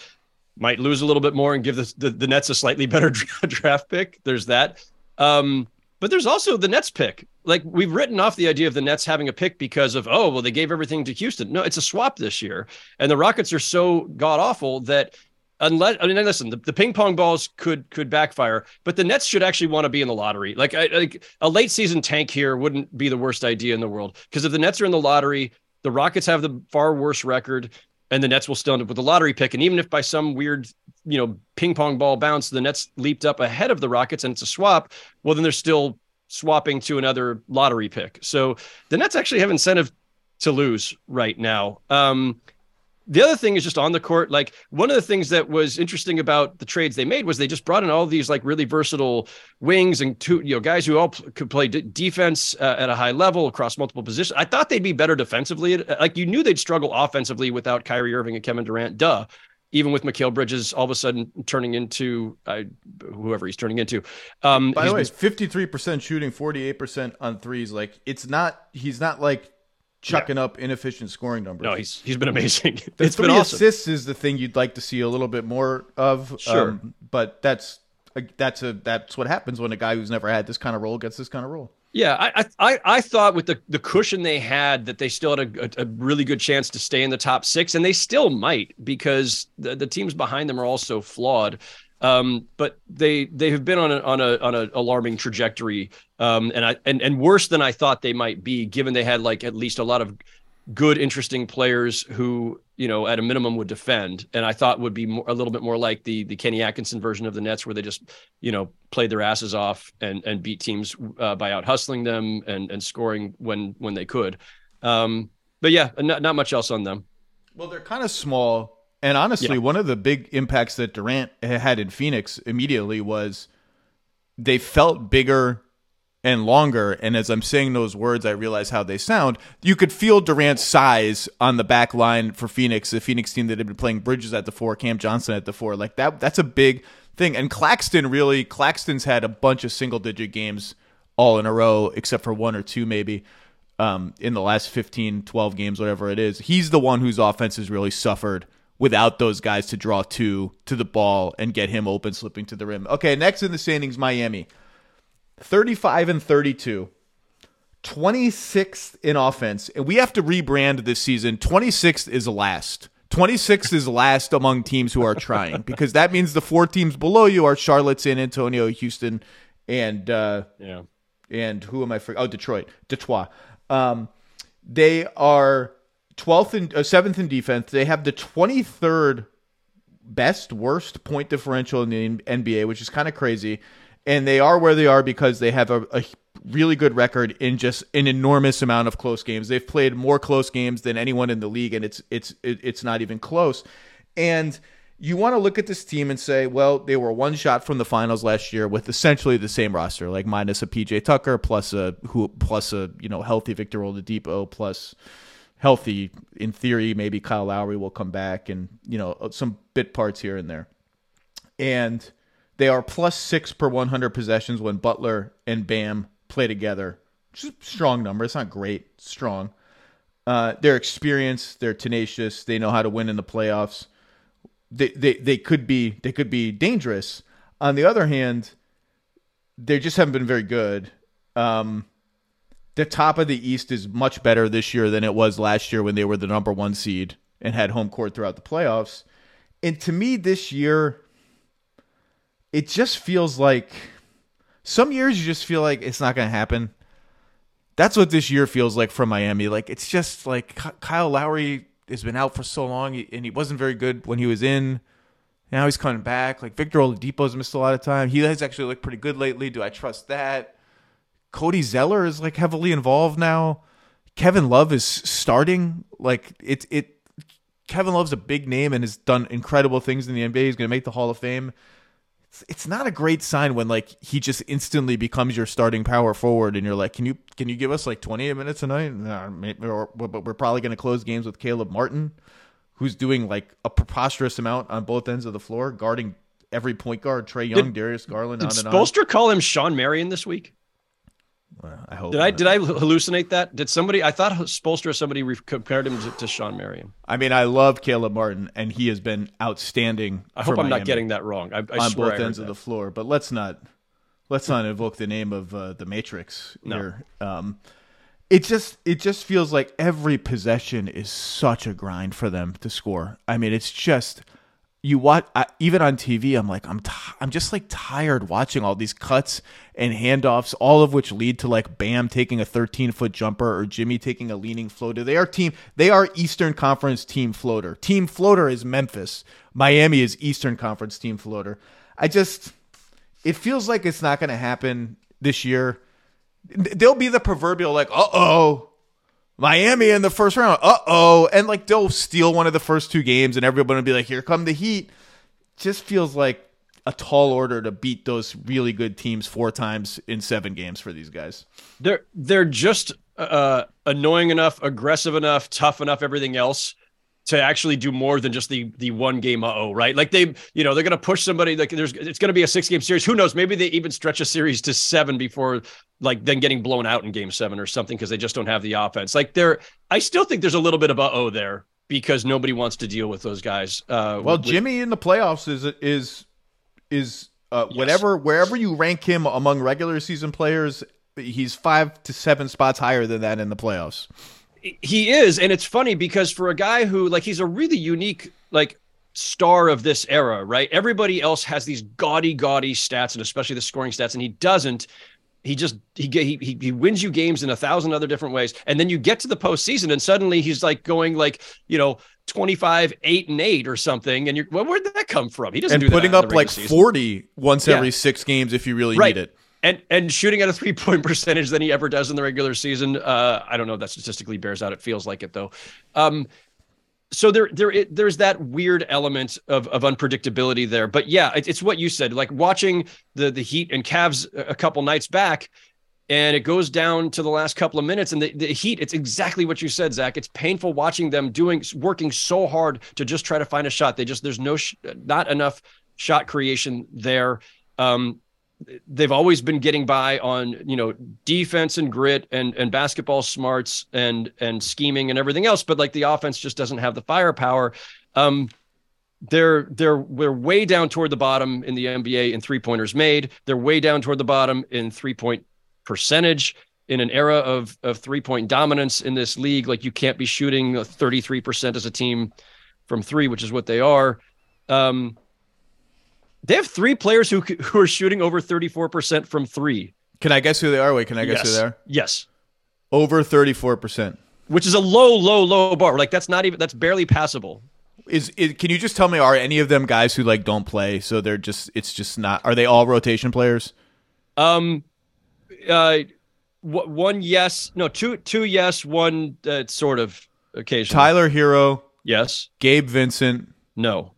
might lose a little bit more and give the, the, the Nets a slightly better draft pick. There's that. Um, but there's also the Nets pick. Like we've written off the idea of the Nets having a pick because of oh well they gave everything to Houston. No, it's a swap this year, and the Rockets are so god awful that unless I mean listen, the, the, ping pong balls could could backfire, but the Nets should actually want to be in the lottery. Like I, like a late season tank here wouldn't be the worst idea in the world because if the Nets are in the lottery, the Rockets have the far worse record and the Nets will still end up with a lottery pick. And even if by some weird, you know, ping pong ball bounce, the Nets leaped up ahead of the Rockets and it's a swap, well, then they're still swapping to another lottery pick. So the Nets actually have incentive to lose right now. Um, the other thing is just on the court. Like one of the things that was interesting about the trades they made was they just brought in all these like really versatile wings and two, you know, guys who all p- could play d- defense uh, at a high level across multiple positions. I thought they'd be better defensively. Like you knew they'd struggle offensively without Kyrie Irving and Kevin Durant. Duh. Even with Mikal Bridges, all of a sudden turning into uh, whoever he's turning into. Um, By the way, fifty-three percent shooting, forty-eight percent on threes. Like it's not. He's not like chucking yeah. up inefficient scoring numbers. No, he's he's been amazing. The it's three been awesome. assists is the thing you'd like to see a little bit more of. Sure, um, but that's that's a that's what happens when a guy who's never had this kind of role gets this kind of role. Yeah, I I I thought with the the cushion they had that they still had a, a, really good chance to stay in the top six, and they still might because the, the teams behind them are also flawed. Um, but they they have been on a on a on a alarming trajectory, um, and I and and worse than I thought they might be, given they had like at least a lot of good, interesting players who you know at a minimum would defend, and I thought would be more, a little bit more like the the Kenny Atkinson version of the Nets, where they just you know played their asses off and and beat teams uh, by out hustling them and and scoring when when they could. Um, but yeah, not not much else on them. Well, they're kind of small and honestly, yeah. one of the big impacts that Durant had in Phoenix immediately was they felt bigger and longer. And as I'm saying those words, I realize how they sound. You could feel Durant's size on the back line for Phoenix, the Phoenix team that had been playing Bridges at the four, Cam Johnson at the four. Like that, that's a big thing. And Claxton really, Claxton's had a bunch of single digit games all in a row, except for one or two maybe. Um, in the last 15, 12 games, whatever it is, he's the one whose offense has really suffered without those guys to draw two to the ball and get him open slipping to the rim. Okay, next in the standings, Miami. 35 and 32. 26th in offense. And we have to rebrand this season. 26th is last. 26th is last among teams who are trying because that means the four teams below you are Charlotte, San Antonio, Houston, and uh, Yeah. and who am I for? Oh, Detroit, Detroit. Um, they are 12th and uh, 7th in defense. They have the 23rd best worst point differential in the NBA, which is kind of crazy. And they are where they are because they have a, a really good record in just an enormous amount of close games. They've played more close games than anyone in the league, and it's it's it's not even close. And you want to look at this team and say, well, they were one shot from the finals last year with essentially the same roster, like minus a PJ Tucker plus a who plus a you know healthy Victor Oladipo plus healthy in theory maybe Kyle Lowry will come back and you know some bit parts here and there. And they are plus 6 per 100 possessions when Butler and Bam play together. A strong number. It's not great, strong. Uh, they're experienced, they're tenacious, they know how to win in the playoffs. They, they they could be they could be dangerous. On the other hand, they just haven't been very good. Um, the top of the East is much better this year than it was last year when they were the number one seed and had home court throughout the playoffs. And to me, this year, it just feels like some years you just feel like it's not going to happen. That's what this year feels like for Miami. Like it's just like Kyle Lowry has been out for so long and he wasn't very good when he was in. Now he's coming back. Like Victor Oladipo's missed a lot of time. He has actually looked pretty good lately. Do I trust that? Cody Zeller is like heavily involved now. Kevin Love is starting. Like it it Kevin Love's a big name and has done incredible things in the NBA. He's going to make the Hall of Fame. It's, it's not a great sign when like he just instantly becomes your starting power forward and you're like, "Can you can you give us like 28 minutes tonight?" Nah, maybe, or, but we're probably going to close games with Caleb Martin, who's doing like a preposterous amount on both ends of the floor, guarding every point guard, Trae Young, Did- Darius Garland, Did on and on. Spoelstra call him Shawn Marion this week? Well, I hope. Did I not. did I hallucinate that? Did somebody? I thought Spoelstra or somebody re- compared him to, to Shawn Marion. I mean, I love Caleb Martin, and he has been outstanding. I hope I'm not getting that wrong. I, I on both ends of the floor. But let's not let's not invoke the name of uh, the Matrix No. here. Um, it just it just feels like every possession is such a grind for them to score. I mean, it's just you watch I, even on TV. I'm like I'm t- I'm just like tired watching all these cuts and handoffs, all of which lead to like Bam taking a 13 foot jumper or Jimmy taking a leaning floater. They are team. They are Eastern Conference team floater. Team floater is Memphis. Miami is Eastern Conference team floater. I just it feels like it's not going to happen this year. They'll be the proverbial like, uh oh, Miami in the first round, uh oh, and like they'll steal one of the first two games, and everybody will be like, here come the Heat. Just feels like a tall order to beat those really good teams four times in seven games for these guys. They're they're just uh, annoying enough, aggressive enough, tough enough, everything else to actually do more than just the the one game uh oh right? Like they you know they're going to push somebody like there's it's going to be a six game series. Who knows? Maybe they even stretch a series to seven before like then getting blown out in game seven or something because they just don't have the offense like they're i still think there's a little bit of uh oh there because nobody wants to deal with those guys uh Well, with- Jimmy in the playoffs is is is uh, Yes. whatever wherever you rank him among regular season players, he's five to seven spots higher than that in the playoffs. he is and it's funny because for a guy who like he's a really unique like star of this era right everybody else has these gaudy gaudy stats and especially the scoring stats and he doesn't he just he he he, wins you games in a thousand other different ways and then you get to the postseason and suddenly he's like going like you know 25 8 and 8 or something and you're well where'd that come from he doesn't And do that putting in up like season. 40 once Yeah. every six games if you really Right. need it. and and shooting at a three point percentage than he ever does in the regular season. Uh, I don't know if that statistically bears out. It feels like it though. Um, so there there it, there's that weird element of of unpredictability there. But yeah, it, it's what you said. Like watching the the Heat and Cavs a couple nights back. And it goes down to the last couple of minutes, and the, the Heat. It's exactly what you said, Zach. It's painful watching them doing, working so hard to just try to find a shot. They just there's no, sh- not enough shot creation there. Um, they've always been getting by on you know defense and grit and and basketball smarts and and scheming and everything else but like the offense just doesn't have the firepower um they're they're they're way down toward the bottom in the NBA in three pointers made. They're way down toward the bottom in three point percentage in an era of of three point dominance in this league. Like you can't be shooting 33 percent as a team from three, which is what they are. Um, they have three players who who are shooting over 34 percent from three. Can I guess who they are? Wait, can I guess yes. who they are? Yes. Over 34%. Which is a low, low, low bar. Like that's not even that's barely passable. Is, is can you just tell me are any of them guys who like don't play so they're just it's just not are they all rotation players? Um uh one yes, no, two two yes, one uh, sort of occasion. Tyler Herro, Yes. Gabe Vincent. No.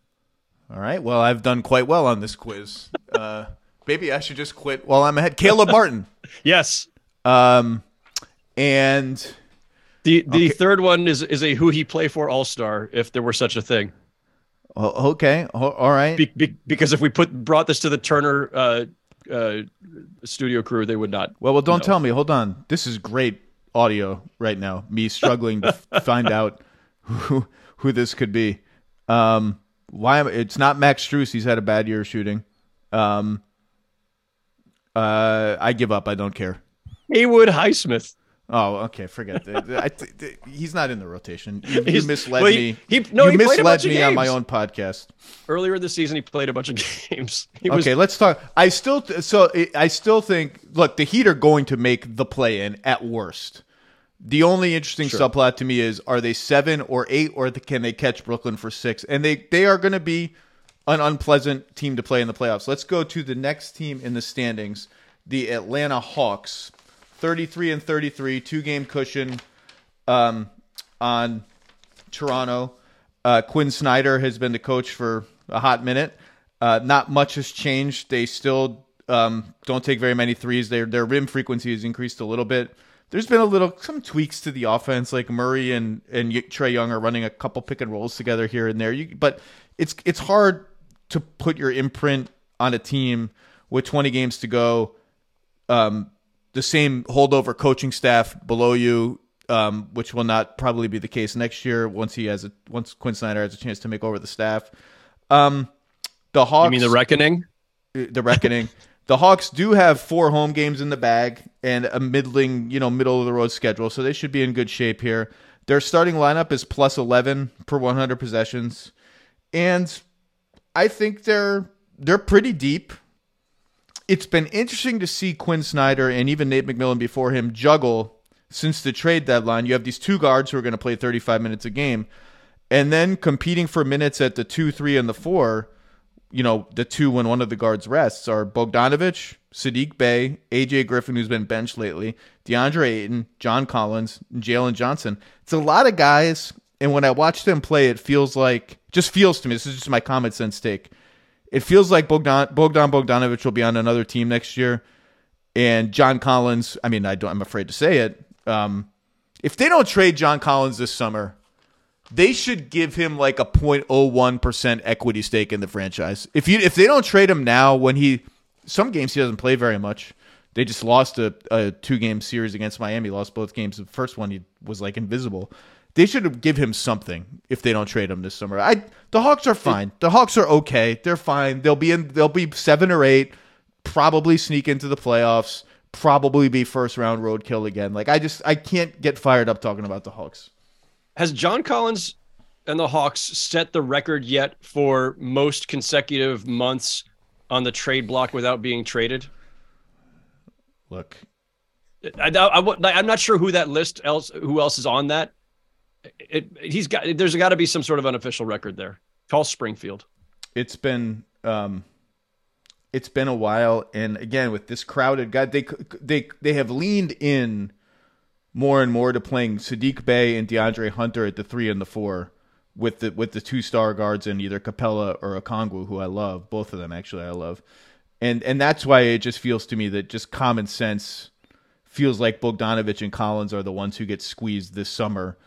All right. Well, I've done quite well on this quiz. Uh, maybe I should just quit while I'm ahead. Caleb Martin. Yes. Um, and The the third one is is a who he play for all star if there were such a thing. oh, okay, oh, all right. Be, be, because if we put brought this to the Turner uh, uh, studio crew, they would not. Well, well, don't No. tell me. Hold on. This is great audio right now. Me struggling to find out who who this could be. Um, why? Am, it's not Max Strus. He's had a bad year shooting. Um, uh, I give up. I don't care. Haywood Highsmith. Oh, okay. Forget it. I th- th- he's not in the rotation. You, you misled well, he- me. he- no, you he misled me on my own podcast. Earlier this season, he played a bunch of games. He was, Okay, let's talk. I still th- so I still think look, the Heat are going to make the play in at worst. The only interesting subplot to me is are they 7 or 8 or can they catch Brooklyn for 6? And they they are going to be an unpleasant team to play in the playoffs. Let's go to the next team in the standings, the Atlanta Hawks. 33 and 33, two game cushion um, on Toronto. Uh, Quin Snyder has been the coach for a hot minute. Uh, not much has changed. They still um, don't take very many threes. Their their rim frequency has increased a little bit. There's been a little some tweaks to the offense, like Murray and and Trae Young are running a couple pick and rolls together here and there. You, but it's it's hard to put your imprint on a team with 20 games to go. Um, the same holdover coaching staff below you, um, which will not probably be the case next year once he has a once Quin Snyder has a chance to make over the staff. Um, the Hawks, you mean the reckoning? the reckoning. the Hawks do have four home games in the bag and a middling, you know, middle of the road schedule, so they should be in good shape here. Their starting lineup is plus eleven per one hundred possessions, and I think they're they're pretty deep. It's been interesting to see Quin Snyder and even Nate McMillan before him juggle since the trade deadline. You have these two guards who are going to play 35 minutes a game, and then competing for minutes at the two, three, and the four. You know, the two when one of the guards rests are Bogdanovich, Sadiq Bey, AJ Griffin, who's been benched lately, DeAndre Ayton, John Collins, Jalen Johnson. It's a lot of guys, and when I watch them play, it feels like just feels to me. This is just my common sense take. It feels like Bogdan Bogdan Bogdanovich will be on another team next year, and John Collins. I mean, I don't. I'm afraid to say it. Um, if they don't trade John Collins this summer, they should give him like a 0.01 percent equity stake in the franchise. If you if they don't trade him now, when he some games he doesn't play very much. They just lost a, a two game series against Miami. Lost both games. The first one he was like invisible. They should give him something if they don't trade him this summer. I the Hawks are fine. The Hawks are okay. They're fine. They'll be in. They'll be seven or eight. Probably sneak into the playoffs. Probably be first round roadkill again. Like I just I can't get fired up talking about the Hawks. Has John Collins and the Hawks set the record yet for most consecutive months on the trade block without being traded? Look, I, am not sure who that list else who else is on that. It, he's got there's got to be some sort of unofficial record there. Call Springfield. it's been um it's been a while and again with this crowded guy they they they have leaned in more and more to playing Sadiq Bey and DeAndre Hunter at the 3 and the 4 with the with the two star guards in either Capela or Okongwu who I love both of them actually I love and and that's why it just feels to me that just common sense feels like Bogdanovich and Collins are the ones who get squeezed this summer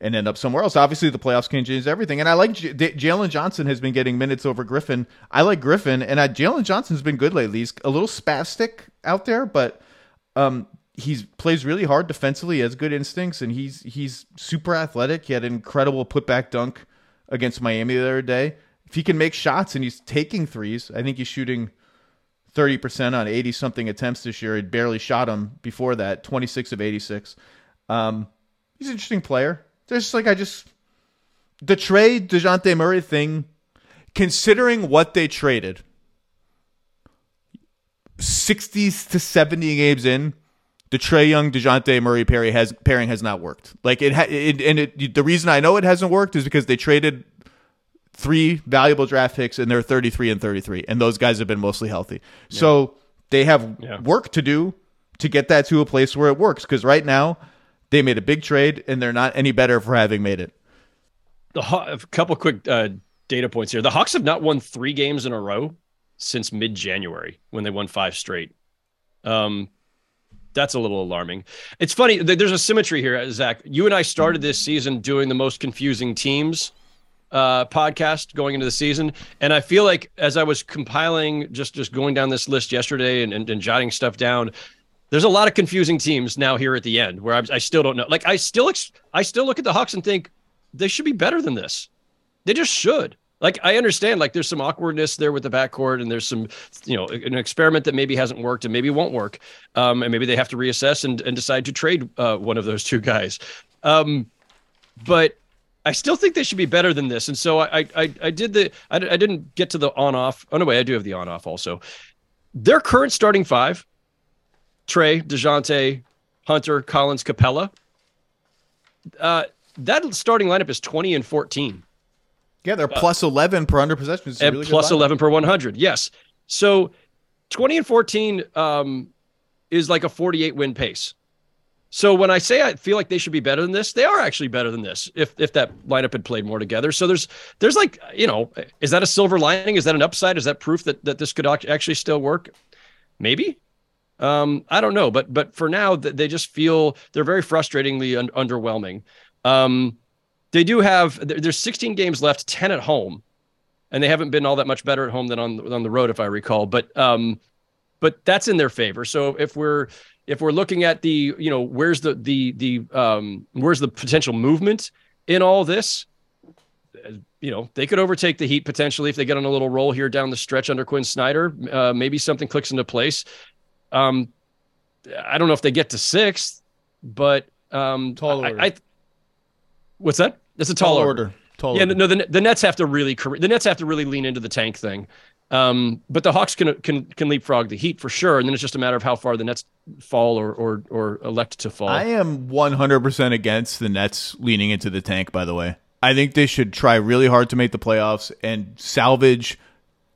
and end up somewhere else. Obviously, the playoffs can change everything. And I like J- Jalen Johnson has been getting minutes over Griffin. I like Griffin, and I, Jalen Johnson's been good lately. He's a little spastic out there, but um, he plays really hard defensively. Has good instincts, and he's he's super athletic. He had an incredible putback dunk against Miami the other day. if he can make shots and he's taking threes, I think he's shooting 30% on 80 something attempts this year. He barely shot them before that, 26 of 86. Um, he's an interesting player. Just like I just the trade Dejounte Murray thing, considering what they traded, 60 to 70 games in, the Trae Young Dejounte Murray pairing has pairing has not worked. Like it, ha- it and it, the reason I know it hasn't worked is because they traded three valuable draft picks and they're 33 and 33 and those guys have been mostly healthy. Yeah. So they have yeah. work to do to get that to a place where it works cuz right now they made a big trade and they're not any better for having made it. The a couple quick uh, data points here. The Hawks have not won 3 games in a row since mid-January when they won 5 straight. Um that's a little alarming. It's funny. There's a symmetry here, Zach. You and I started this season doing the most confusing teams uh, podcast going into the season, and I feel like as I was compiling, just just going down this list yesterday and, and, and jotting stuff down, there's a lot of confusing teams now here at the end where I, I still don't know. Like I still ex- I still look at the Hawks and think they should be better than this. They just should. Like I understand, like there's some awkwardness there with the backcourt, and there's some, you know, an experiment that maybe hasn't worked and maybe won't work, um, and maybe they have to reassess and, and decide to trade uh, one of those two guys. Um, but I still think they should be better than this, and so I I, I did the I, I didn't get to the on off. Oh no, way, I do have the on off also. Their current starting five: Trae, Dejounte, Hunter, Collins, Capela. Uh, that starting lineup is twenty and fourteen. Yeah, they're uh, plus 11 per under possession. And really plus 11 per 100. Yes. So 20 and 14 um, is like a 48 win pace. So when I say I feel like they should be better than this, they are actually better than this if if that lineup had played more together. So there's there's like you know is that a silver lining? Is that an upside? Is that proof that that this could actually still work? Maybe. Um, I don't know, but but for now they just feel they're very frustratingly un- underwhelming. Um, they do have there's 16 games left, 10 at home, and they haven't been all that much better at home than on on the road, if I recall. But um, but that's in their favor. So if we're if we're looking at the you know where's the the the um where's the potential movement in all this you know they could overtake the heat potentially if they get on a little roll here down the stretch under quin snyder uh, maybe something clicks into place um i don't know if they get to sixth but um tall order. I, I, what's that it's a tall, tall order. order tall yeah order. no the, the nets have to really the nets have to really lean into the tank thing um, but the Hawks can can can leapfrog the Heat for sure, and then it's just a matter of how far the Nets fall or or or elect to fall. I am 100% against the Nets leaning into the tank. By the way, I think they should try really hard to make the playoffs and salvage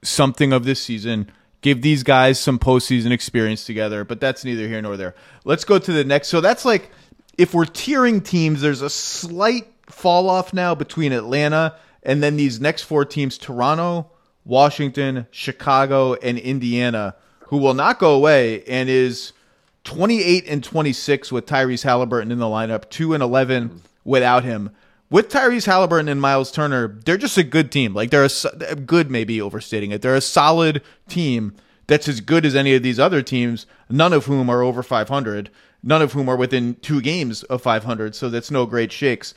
something of this season. Give these guys some postseason experience together, but that's neither here nor there. Let's go to the next. So that's like if we're tiering teams, there's a slight fall off now between Atlanta and then these next four teams: Toronto, Washington, Chicago, and Indiana, who will not go away and is 28 and 26 with Tyrese Halliburton in the lineup, 2 and 11 without him. With Tyrese Halliburton and Miles Turner, they're just a good team. Like they're a good, maybe overstating it. They're a solid team that's as good as any of these other teams, none of whom are over 500, none of whom are within two games of 500. So that's no great shakes.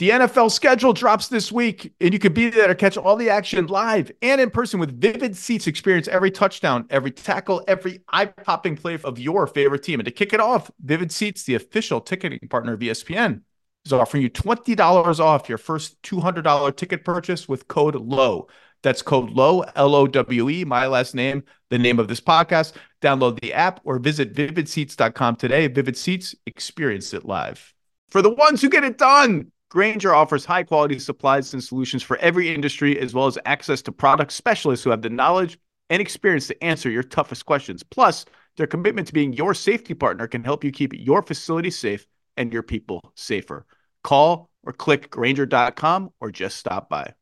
The NFL schedule drops this week, and you can be there to catch all the action live and in person with Vivid Seats. Experience every touchdown, every tackle, every eye-popping play of your favorite team. And to kick it off, Vivid Seats, the official ticketing partner of ESPN, is offering you $20 off your first $200 ticket purchase with code LOWE. That's code LOWE, L O W E, my last name, the name of this podcast. Download the app or visit vividseats.com today. Vivid Seats, experience it live. For the ones who get it done, Grainger offers high quality supplies and solutions for every industry, as well as access to product specialists who have the knowledge and experience to answer your toughest questions. Plus, their commitment to being your safety partner can help you keep your facility safe and your people safer. Call or click Grainger.com or just stop by.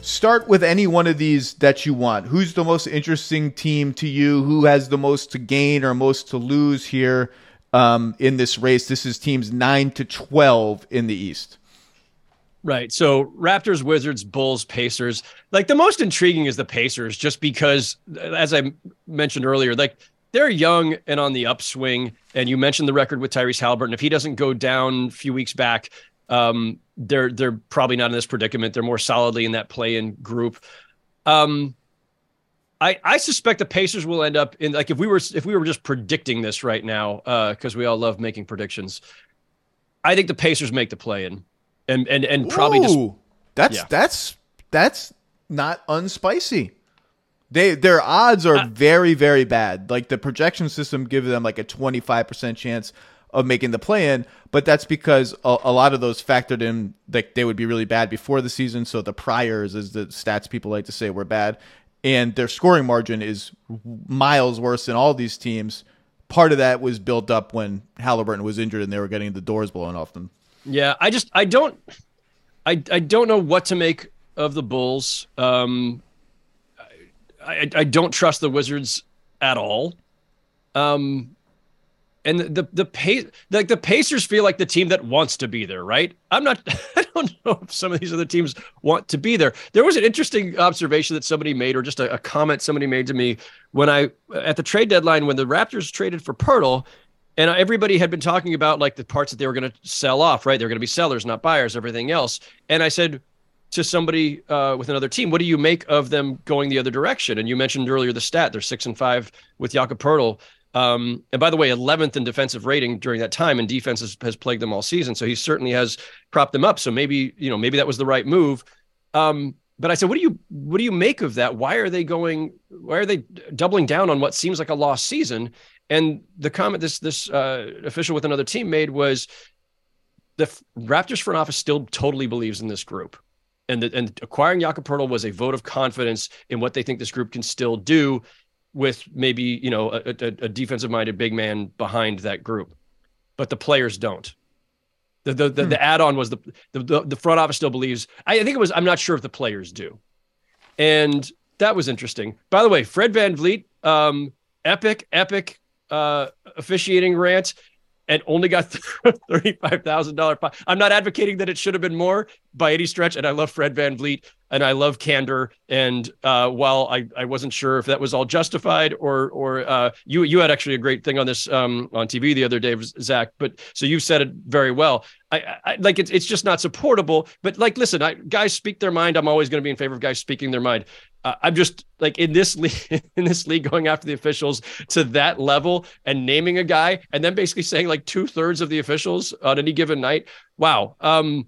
Start with any one of these that you want. Who's the most interesting team to you? Who has the most to gain or most to lose here? Um, in this race. This is teams nine to twelve in the East. Right. So Raptors, Wizards, Bulls, Pacers. Like the most intriguing is the Pacers, just because, as I mentioned earlier, like they're young and on the upswing. And you mentioned the record with Tyrese Halliburton. If he doesn't go down a few weeks back, Um, they're they're probably not in this predicament. They're more solidly in that play-in group. Um, I I suspect the Pacers will end up in like if we were if we were just predicting this right now because uh, we all love making predictions. I think the Pacers make the play-in, and and and probably just that's Yeah. that's that's not unspicy. They their odds are Uh, very very bad. Like the projection system gives them like a twenty five percent chance of making the play in, but that's because a, a lot of those factored in like they would be really bad before the season. So the priors, as the stats people like to say, were bad, and their scoring margin is miles worse than all these teams. Part of that was built up when Halliburton was injured and they were getting the doors blown off them. Yeah, I just I don't I I don't know what to make of the Bulls. Um I I don't trust the Wizards at all. Um and the the, pace like the Pacers feel like the team that wants to be there, right? I'm not I don't know if some of these other teams want to be there. There was an interesting observation that somebody made or just a, a comment somebody made to me when I at the trade deadline when the Raptors traded for Poeltl and everybody had been talking about like the parts that they were going to sell off, right? They're going to be sellers, not buyers, everything else. And I said to somebody uh, with another team, "What do you make of them going the other direction?" And you mentioned earlier the stat; they're six and five with Jakob Poeltl. Um, and by the way, 11th in defensive rating during that time, and defense has, has plagued them all season. So he certainly has propped them up. So maybe you know maybe that was the right move. Um, but I said, what do you what do you make of that? Why are they going? Why are they doubling down on what seems like a lost season? And the comment this this uh, official with another team made was the Raptors front office still totally believes in this group, and the, and acquiring Jakob Poeltl was a vote of confidence in what they think this group can still do, with maybe you know a, a, a defensive minded big man behind that group, but the players don't. The the the, the add on was the, the the front office still believes. I, I think it was. I'm not sure if the players do, and that was interesting. By the way, Fred VanVleet, um, epic epic uh, officiating rant and only got thirty-five thousand dollar. I'm not advocating that it should have been more by any stretch. And I love Fred VanVleet and I love candor. And uh, while I, I wasn't sure if that was all justified or or uh, you you had actually a great thing on this um, on TV the other day, Zach. But so you said it very well. I, I like it's it's just not supportable. But like, listen, I, guys speak their mind. I'm always going to be in favor of guys speaking their mind. Uh, I'm just like in this league, in this league, going after the officials to that level and naming a guy, and then basically saying like two thirds of the officials on any given night. Wow. Um,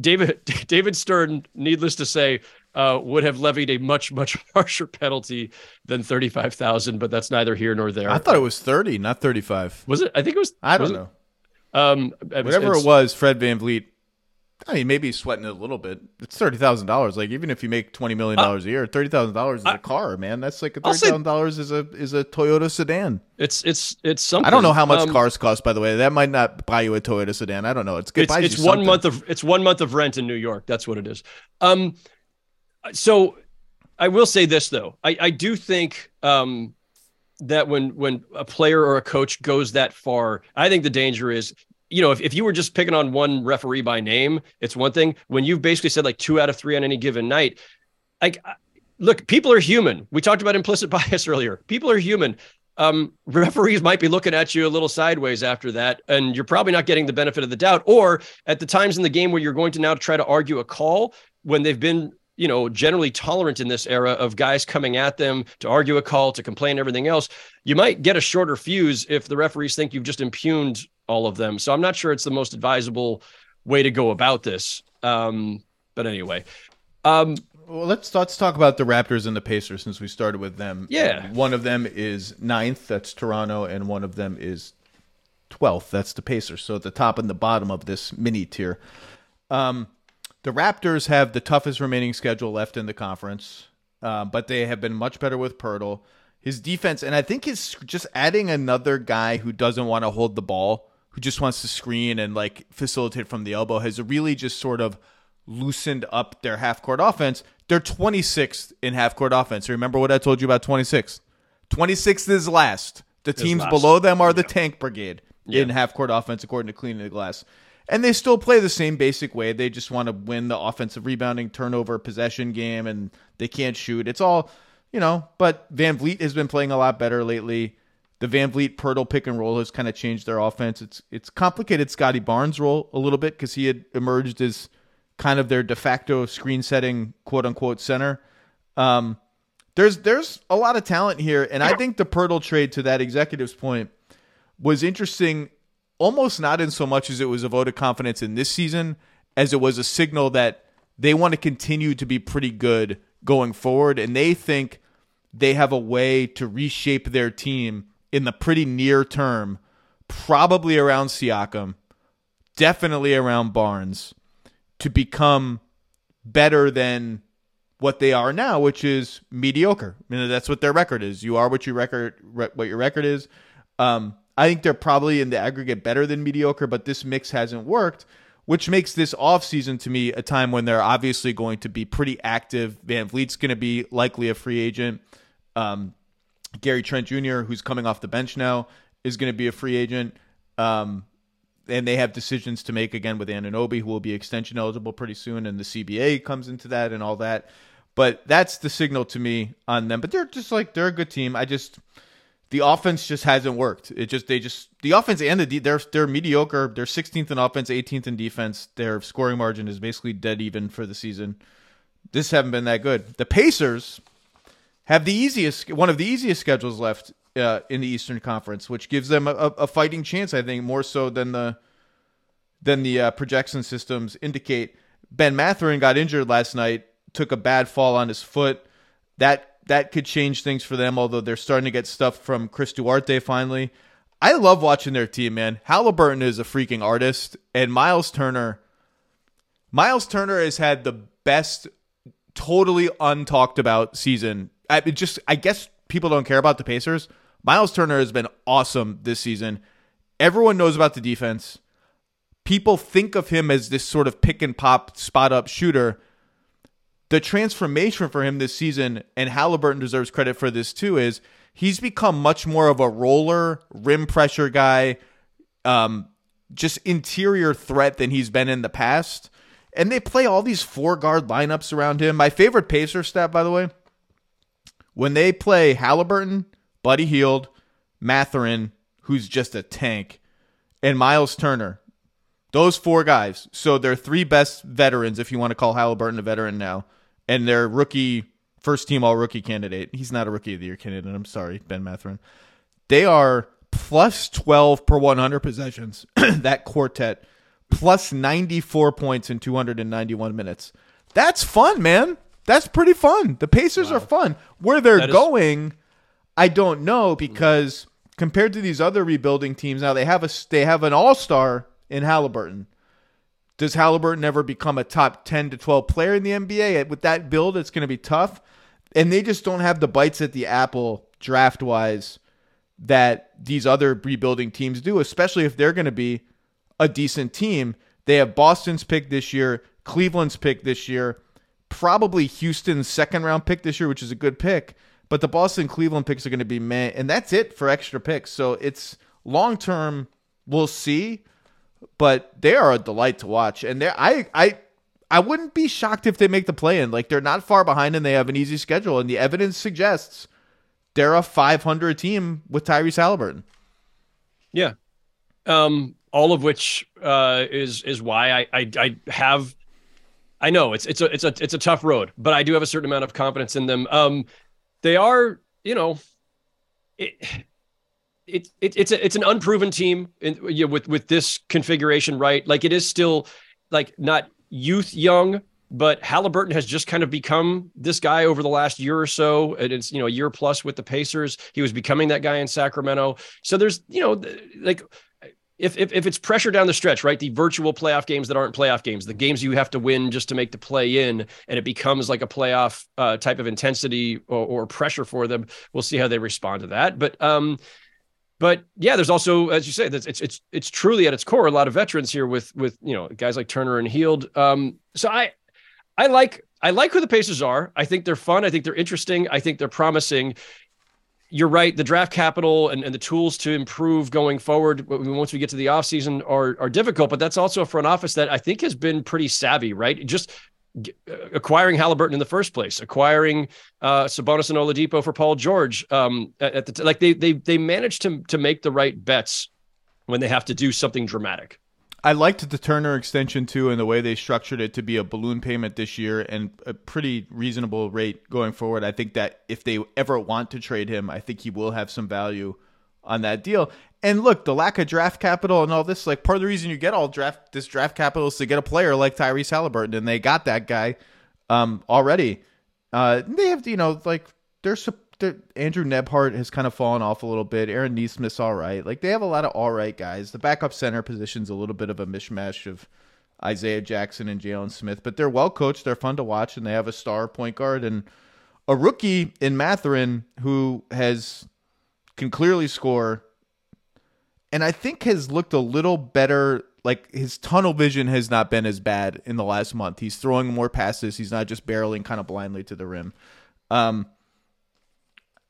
David David Stern, needless to say, uh, would have levied a much much harsher penalty than thirty five thousand, but that's neither here nor there. I thought it was thirty, not thirty five. Was it? I think it was. I don't was it? know. Um, Whatever it was, Fred VanVleet. I mean, maybe sweating it a little bit. It's thirty thousand dollars. Like even if you make twenty million dollars a year, thirty thousand dollars is a car, man. That's like thirty thousand dollars is a is a Toyota sedan. It's it's it's something. I don't know how much Um, cars cost, by the way. That might not buy you a Toyota sedan. I don't know. It's good. it's, it's one month of it's one month of rent in New York. That's what it is. Um, so I will say this though, I I do think um that when when a player or a coach goes that far, I think the danger is. You know, if, if you were just picking on one referee by name, it's one thing. When you've basically said like two out of three on any given night, like look, people are human. We talked about implicit bias earlier. People are human. Um, referees might be looking at you a little sideways after that, and you're probably not getting the benefit of the doubt. Or at the times in the game where you're going to now try to argue a call when they've been, you know, generally tolerant in this era of guys coming at them to argue a call, to complain, everything else, you might get a shorter fuse if the referees think you've just impugned all of them. So I'm not sure it's the most advisable way to go about this. Um, but anyway, um, Well, let's let's talk about the Raptors and the Pacers since we started with them. Yeah. One of them is ninth. That's Toronto, and one of them is twelfth. That's the Pacers. So at the top and the bottom of this mini tier. Um, the Raptors have the toughest remaining schedule left in the conference, uh, but they have been much better with Poeltl. His defense, and I think his just adding another guy who doesn't want to hold the ball, who just wants to screen and like facilitate from the elbow, has really just sort of loosened up their half court offense. They're 26th in half court offense. Remember what I told you about 26th? 26th is last. The teams last. below them are the tank brigade in Yeah. half court offense, according to Cleaning the Glass. And they still play the same basic way. They just want to win the offensive rebounding, turnover, possession game, and they can't shoot. It's all, you know, but VanVleet has been playing a lot better lately. The VanVleet Poeltl pick and roll has kind of changed their offense. It's it's complicated Scottie Barnes' role a little bit because he had emerged as kind of their de facto screen setting quote unquote center. Um, there's there's a lot of talent here, and I think the Poeltl trade to that executive's point was interesting, almost not in so much as it was a vote of confidence in this season, as it was a signal that they want to continue to be pretty good going forward, and they think they have a way to reshape their team in the pretty near term, probably around Siakam, definitely around Barnes, to become better than what they are now, which is mediocre. I mean, that's what their record is. You are what your record what your record is. Um, I think they're probably in the aggregate better than mediocre, but this mix hasn't worked, which makes this offseason to me a time when they're obviously going to be pretty active. VanVleet's going to be likely a free agent. Um, Gary Trent Jr., who's coming off the bench now, is going to be a free agent. Um, and they have decisions to make again with Anunoby, who will be extension eligible pretty soon, and the CBA comes into that and all that. But that's the signal to me on them. But they're just like they're a good team. I just the offense just hasn't worked. It just they just the offense and the they're they're mediocre. They're 16th in offense, 18th in defense. Their scoring margin is basically dead even for the season. This haven't been that good. The Pacers have the easiest one of the easiest schedules left uh, in the Eastern Conference, which gives them a, a, fighting chance. I think more so than the than the uh, projection systems indicate. Ben Mathurin got injured last night took a bad fall on his foot. That that could change things for them, although they're starting to get stuff from Chris Duarte finally. I love watching their team, man. Halliburton is a freaking artist, and Miles Turner. Miles Turner has had the best, totally untalked about season. I just, I guess people don't care about the Pacers. Miles Turner has been awesome this season. Everyone knows about the defense. People think of him as this sort of pick and pop, spot up shooter the transformation for him this season, and Halliburton deserves credit for this too, is he's become much more of a roller, rim pressure guy, um, just interior threat than he's been in the past. And they play all these four guard lineups around him. My favorite Pacer stat, by the way, when they play Halliburton, Buddy Hield, Mathurin, who's just a tank, and Miles Turner, those four guys. So they're three best veterans, if you want to call Halliburton a veteran now and their rookie first team all rookie candidate. He's not a rookie of the year candidate. I'm sorry, Ben Mathurin. They are plus 12 per 100 possessions. that quartet plus 94 points in 291 minutes. That's fun, man. That's pretty fun. The Pacers wow. are fun. Where they're going, I don't know because compared to these other rebuilding teams, now they have a they have an all star in Halliburton. Does Halliburton ever become a top 10 to 12 player in the NBA? With that build, it's going to be tough. And they just don't have the bites at the apple draft wise that these other rebuilding teams do, especially if they're going to be a decent team. They have Boston's pick this year, Cleveland's pick this year, probably Houston's second round pick this year, which is a good pick. But the Boston Cleveland picks are going to be meh, and that's it for extra picks. So it's long term. We'll see but they are a delight to watch. And I I I wouldn't be shocked if they make the play in. Like they're not far behind and they have an easy schedule. And the evidence suggests they're a 500 team with Tyrese Halliburton. Yeah. Um, all of which uh, is is why I, I I have I know it's it's a it's a it's a tough road, but I do have a certain amount of confidence in them. Um, they are, you know, it, it, it, it's a, it's an unproven team in, you know, with with this configuration, right? Like it is still like not youth young, but Halliburton has just kind of become this guy over the last year or so. And it's you know a year plus with the Pacers. He was becoming that guy in Sacramento. So there's you know like if, if, if it's pressure down the stretch, right? The virtual playoff games that aren't playoff games, the games you have to win just to make the play in, and it becomes like a playoff uh, type of intensity or, or, pressure for them. We'll see how they respond to that. But um, but yeah, there's also, as you say, it's it's it's truly at its core a lot of veterans here with with you know guys like Turner and Hield. Um, so I I like I like who the Pacers are. I think they're fun. I think they're interesting. I think they're promising. You're right. The draft capital and, and the tools to improve going forward once we get to the offseason are are difficult, but that's also a front office that I think has been pretty savvy, right? Just acquiring Halliburton in the first place, acquiring uh, Sabonis and Oladipo for Paul George. Um, at, at the t- like they they they managed to to make the right bets when they have to do something dramatic. I liked the Turner extension too, and the way they structured it to be a balloon payment this year and a pretty reasonable rate going forward. I think that if they ever want to trade him, I think he will have some value on that deal. And look, the lack of draft capital and all this, like part of the reason you get all draft this draft capital is to get a player like Tyrese Halliburton, and they got that guy um, already. Uh, they have, you know, like there's Andrew Nembhard has kind of fallen off a little bit. Aaron Nesmith's all right. Like they have a lot of all right guys. The backup center position's a little bit of a mishmash of Isaiah Jackson and Jalen Smith, but they're well coached. They're fun to watch, and they have a star point guard and a rookie in Mathurin who has can clearly score and I think has looked a little better. Like his tunnel vision has not been as bad in the last month. He's throwing more passes. He's not just barreling kind of blindly to the rim. Um,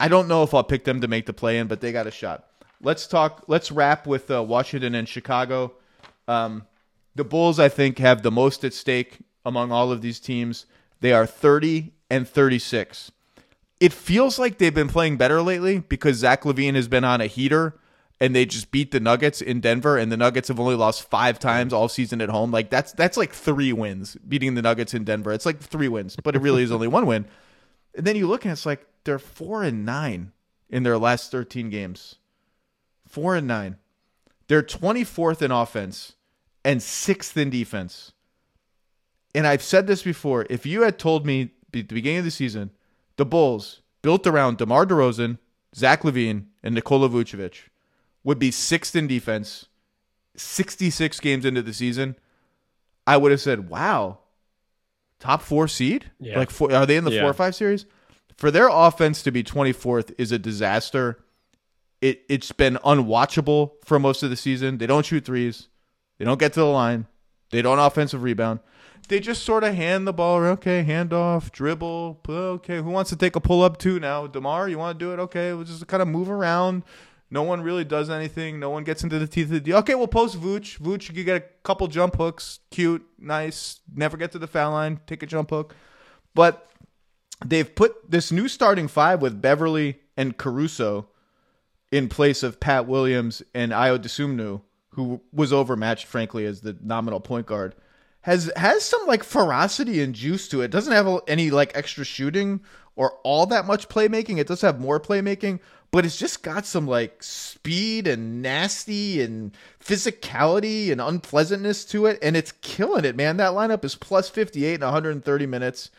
I don't know if I'll pick them to make the play in, but they got a shot. Let's talk. Let's wrap with uh, Washington and Chicago. Um, the Bulls, I think, have the most at stake among all of these teams. They are 30 and 36. It feels like they've been playing better lately because Zach LaVine has been on a heater and they just beat the Nuggets in Denver, and the Nuggets have only lost five times all season at home. Like that's that's like three wins beating the Nuggets in Denver. It's like three wins, but it really is only one win. And then you look and it's like they're four and nine in their last thirteen games. Four and nine. They're twenty fourth in offense and sixth in defense. And I've said this before. If you had told me at the beginning of the season, the Bulls built around DeMar DeRozan, Zach LaVine, and Nikola Vucevic would be sixth in defense, 66 games into the season, I would have said, wow, top four seed? Yeah. Like, four, are they in the yeah. four or five series? For their offense to be 24th is a disaster. It, it's been unwatchable for most of the season. They don't shoot threes, they don't get to the line, they don't offensive rebound. They just sort of hand the ball. Okay, hand off, dribble. Okay, who wants to take a pull up too now? Demar, you want to do it? Okay, we'll just kind of move around no one really does anything. No one gets into the teeth of the deal. Okay, we'll post Vooch. Vooch, you get a couple jump hooks. Cute, nice. Never get to the foul line. Take a jump hook. But they've put this new starting five with Beverley and Caruso in place of Pat Williams and Ayo Dosunmu, who was overmatched, frankly, as the nominal point guard. Has has some like ferocity and juice to it. Doesn't have any like extra shooting or all that much playmaking. It does have more playmaking, but it's just got some like speed and nasty and physicality and unpleasantness to it and it's killing it man. That lineup is plus 58 in 130 minutes.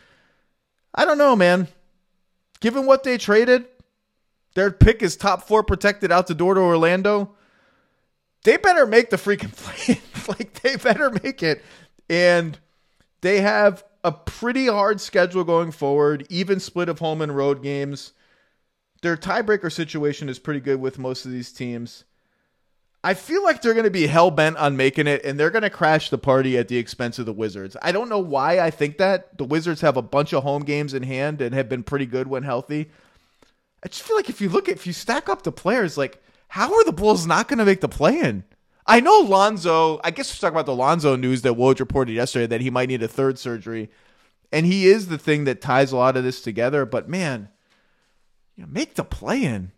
I don't know man. Given what they traded their pick is top four protected out the door to orlando. They better make the freaking play like they better make it. And they have a pretty hard schedule going forward even split of home and road games their tiebreaker situation is pretty good with most of these teams. I feel like they're going to be hell bent on making it, and they're going to crash the party at the expense of the Wizards. I don't know why I think that. The Wizards have a bunch of home games in hand and have been pretty good when healthy. I just feel like if you look at if you stack up the players, like how are the Bulls not going to make the play in? I know Lonzo. I guess we're talking about the Lonzo news that Woj reported yesterday that he might need a third surgery, and he is the thing that ties a lot of this together. But man, you know, make the play in.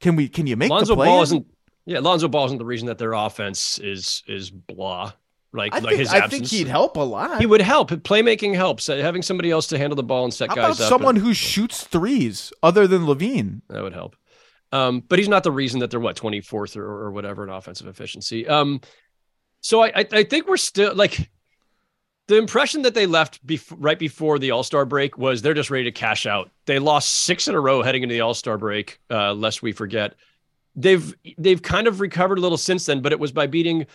Can we? Can you make Lonzo the play Ball in? isn't. Yeah, Lonzo Ball isn't the reason that their offense is is blah. Like, I like think, his I think he'd help a lot. He would help. Playmaking helps. Uh, having somebody else to handle the ball and set How guys about up. someone and- who shoots threes other than LaVine? that would help. Um, but he's not the reason that they're what 24th or, or whatever in offensive efficiency. Um, so I, I I think we're still like the impression that they left bef- right before the All Star break was they're just ready to cash out. They lost six in a row heading into the All Star break, uh, lest we forget. They've they've kind of recovered a little since then, but it was by beating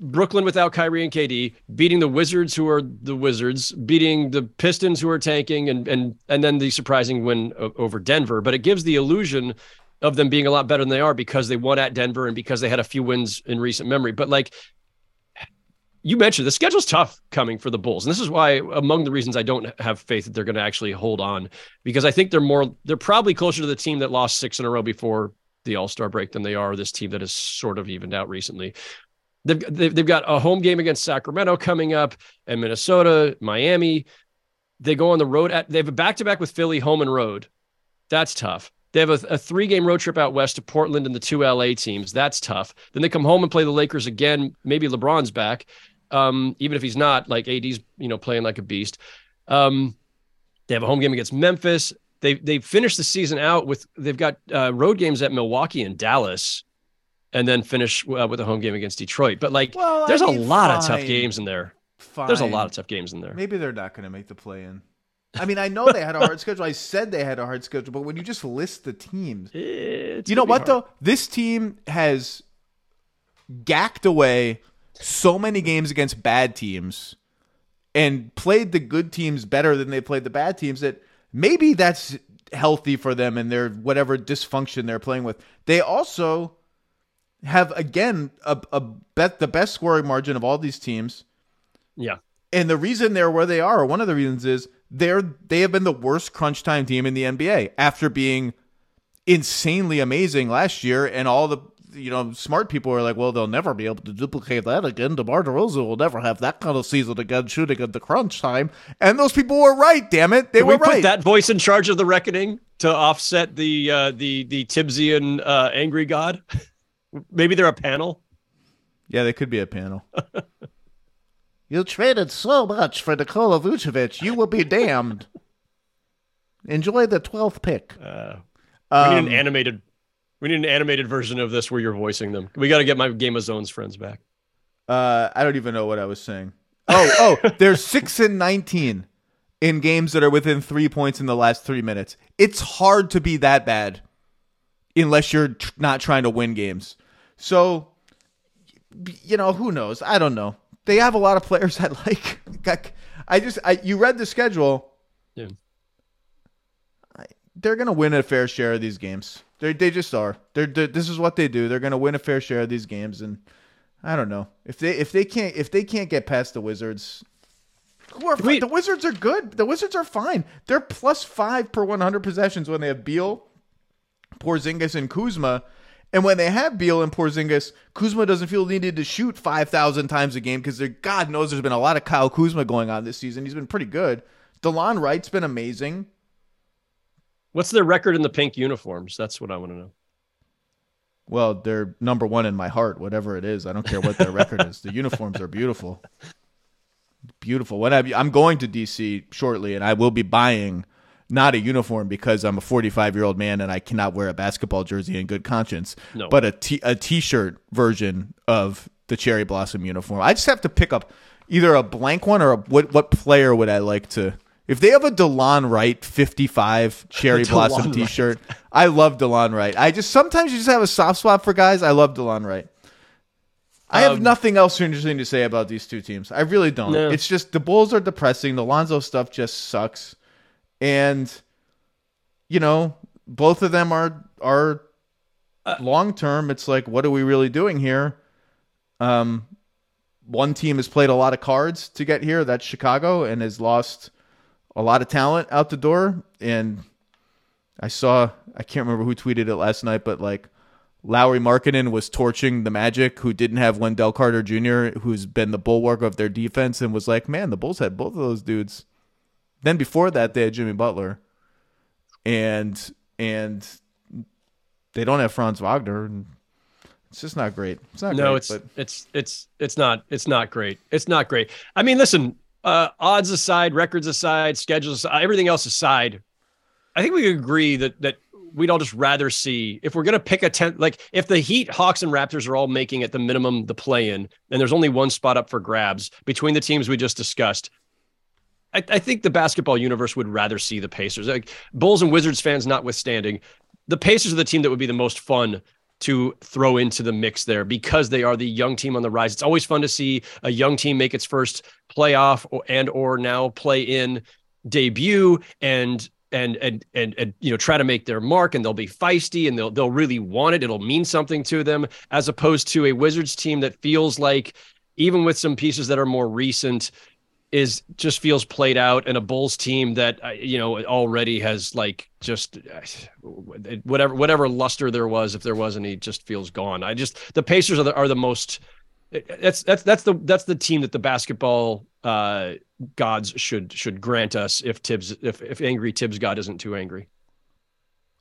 Brooklyn without Kyrie and KD, beating the Wizards who are the Wizards, beating the Pistons who are tanking, and and and then the surprising win over Denver. But it gives the illusion of them being a lot better than they are because they won at Denver and because they had a few wins in recent memory. But like you mentioned the schedule's tough coming for the Bulls. And this is why among the reasons I don't have faith that they're going to actually hold on because I think they're more they're probably closer to the team that lost 6 in a row before the All-Star break than they are this team that has sort of evened out recently. They've, they've they've got a home game against Sacramento coming up, and Minnesota, Miami. They go on the road at. They have a back to back with Philly, home and road. That's tough. They have a, a three game road trip out west to Portland and the two LA teams. That's tough. Then they come home and play the Lakers again. Maybe LeBron's back, um, even if he's not. Like AD's, you know, playing like a beast. Um, they have a home game against Memphis. They they finished the season out with they've got uh, road games at Milwaukee and Dallas, and then finish uh, with a home game against Detroit. But like, Well, I there's mean, a lot of tough games in there. Fine. There's a lot of tough games in there. Maybe they're not going to make the play in. I mean, I know they had a hard schedule. I said they had a hard schedule, but when you just list the teams, It's you know what hard. though? This team has gacked away so many games against bad teams and played the good teams better than they played the bad teams that maybe that's healthy for them and their whatever dysfunction they're playing with. They also have again a, a bet the best scoring margin of all these teams. Yeah. And the reason they're where they are, or one of the reasons is they're they have been the worst crunch time team in the NBA after being insanely amazing last year, and all the you know smart people are like, well, they'll never be able to duplicate that again. DeMar DeRozan will never have that kind of season again, shooting at the crunch time. And those people were right. Damn it, they Can were we put right. that voice in charge of the reckoning to offset the uh, the the Tibbsian uh, angry god? Maybe they're a panel. Yeah, they could be a panel. you traded so much for Nikola Vucevic. You will be damned. Enjoy the twelfth pick. Uh, Um, we need an animated. We need an animated version of this where you're voicing them. We got to get my Game of Zones friends back. Uh, I don't even know what I was saying. Oh, oh, they're six and nineteen in games that are within three points in the last three minutes. It's hard to be that bad unless you're tr- not trying to win games. So, you know, who knows? I don't know. They have a lot of players I like. I just, I you read the schedule. Yeah. They're gonna win a fair share of these games. They they just are. They're, they're this is what they do. They're gonna win a fair share of these games, and I don't know if they if they can't if they can't get past the Wizards. Who are We- the Wizards are good. The Wizards are fine. They're plus five per one hundred possessions when they have Beal, Porzingis, and Kuzma. And when they have Beal and Porzingis, Kuzma doesn't feel needed to shoot five thousand times a game because God knows there's been a lot of Kyle Kuzma going on this season. He's been pretty good. Delon Wright's been amazing. What's their record in the pink uniforms? That's what I want to know. Well, they're number one in my heart, whatever it is. I don't care what their record is. The uniforms are beautiful. Beautiful. When I, I'm going to DC shortly, and I will be buying not a uniform because I'm a 45 year old man and I cannot wear a basketball jersey in good conscience, No. but a t a t-shirt version of the cherry blossom uniform. I just have to pick up either a blank one or a, what what player would I like to? If they have a Delon Wright 55 cherry blossom t-shirt, I love Delon Wright. I just sometimes you just have a soft spot for guys. I love Delon Wright. I have Um, nothing else interesting to say about these two teams. I really don't. No. It's just the Bulls are depressing. The Lonzo stuff just sucks, and you know both of them are are Uh, long term. It's like, what are we really doing here? Um, one team has played a lot of cards to get here. That's Chicago, and has lost a lot of talent out the door. And I saw, I can't remember who tweeted it last night, but like Lauri Markkanen was torching the Magic, who didn't have Wendell Carter Jr., who's been the bulwark of their defense, and was like, man, the Bulls had both of those dudes. Then before that, they had Jimmy Butler, and and they don't have Franz Wagner. And it's just not great. It's not No, great, it's but it's it's it's not it's not great. It's not great. I mean, listen, uh, odds aside, records aside, schedules, aside, everything else aside, I think we agree that that we'd all just rather see if we're gonna pick a tenth. Like if the Heat, Hawks, and Raptors are all making at the minimum the play in, and there's only one spot up for grabs between the teams we just discussed. I, I think the basketball universe would rather see the Pacers. Like Bulls and Wizards fans notwithstanding, the Pacers are the team that would be the most fun to throw into the mix there because they are the young team on the rise. It's always fun to see a young team make its first playoff or, and or now play in debut and and and and and you know try to make their mark and they'll be feisty and they'll they'll really want it. It'll mean something to them as opposed to a Wizards team that feels like even with some pieces that are more recent is just feels played out and a Bulls team that uh, you know already has like just uh, whatever whatever luster there was if there was any just feels gone. I just the Pacers are the are the most that's that's that's the that's the team that the basketball uh, gods should should grant us if Tibbs if if angry Tibbs God isn't too angry.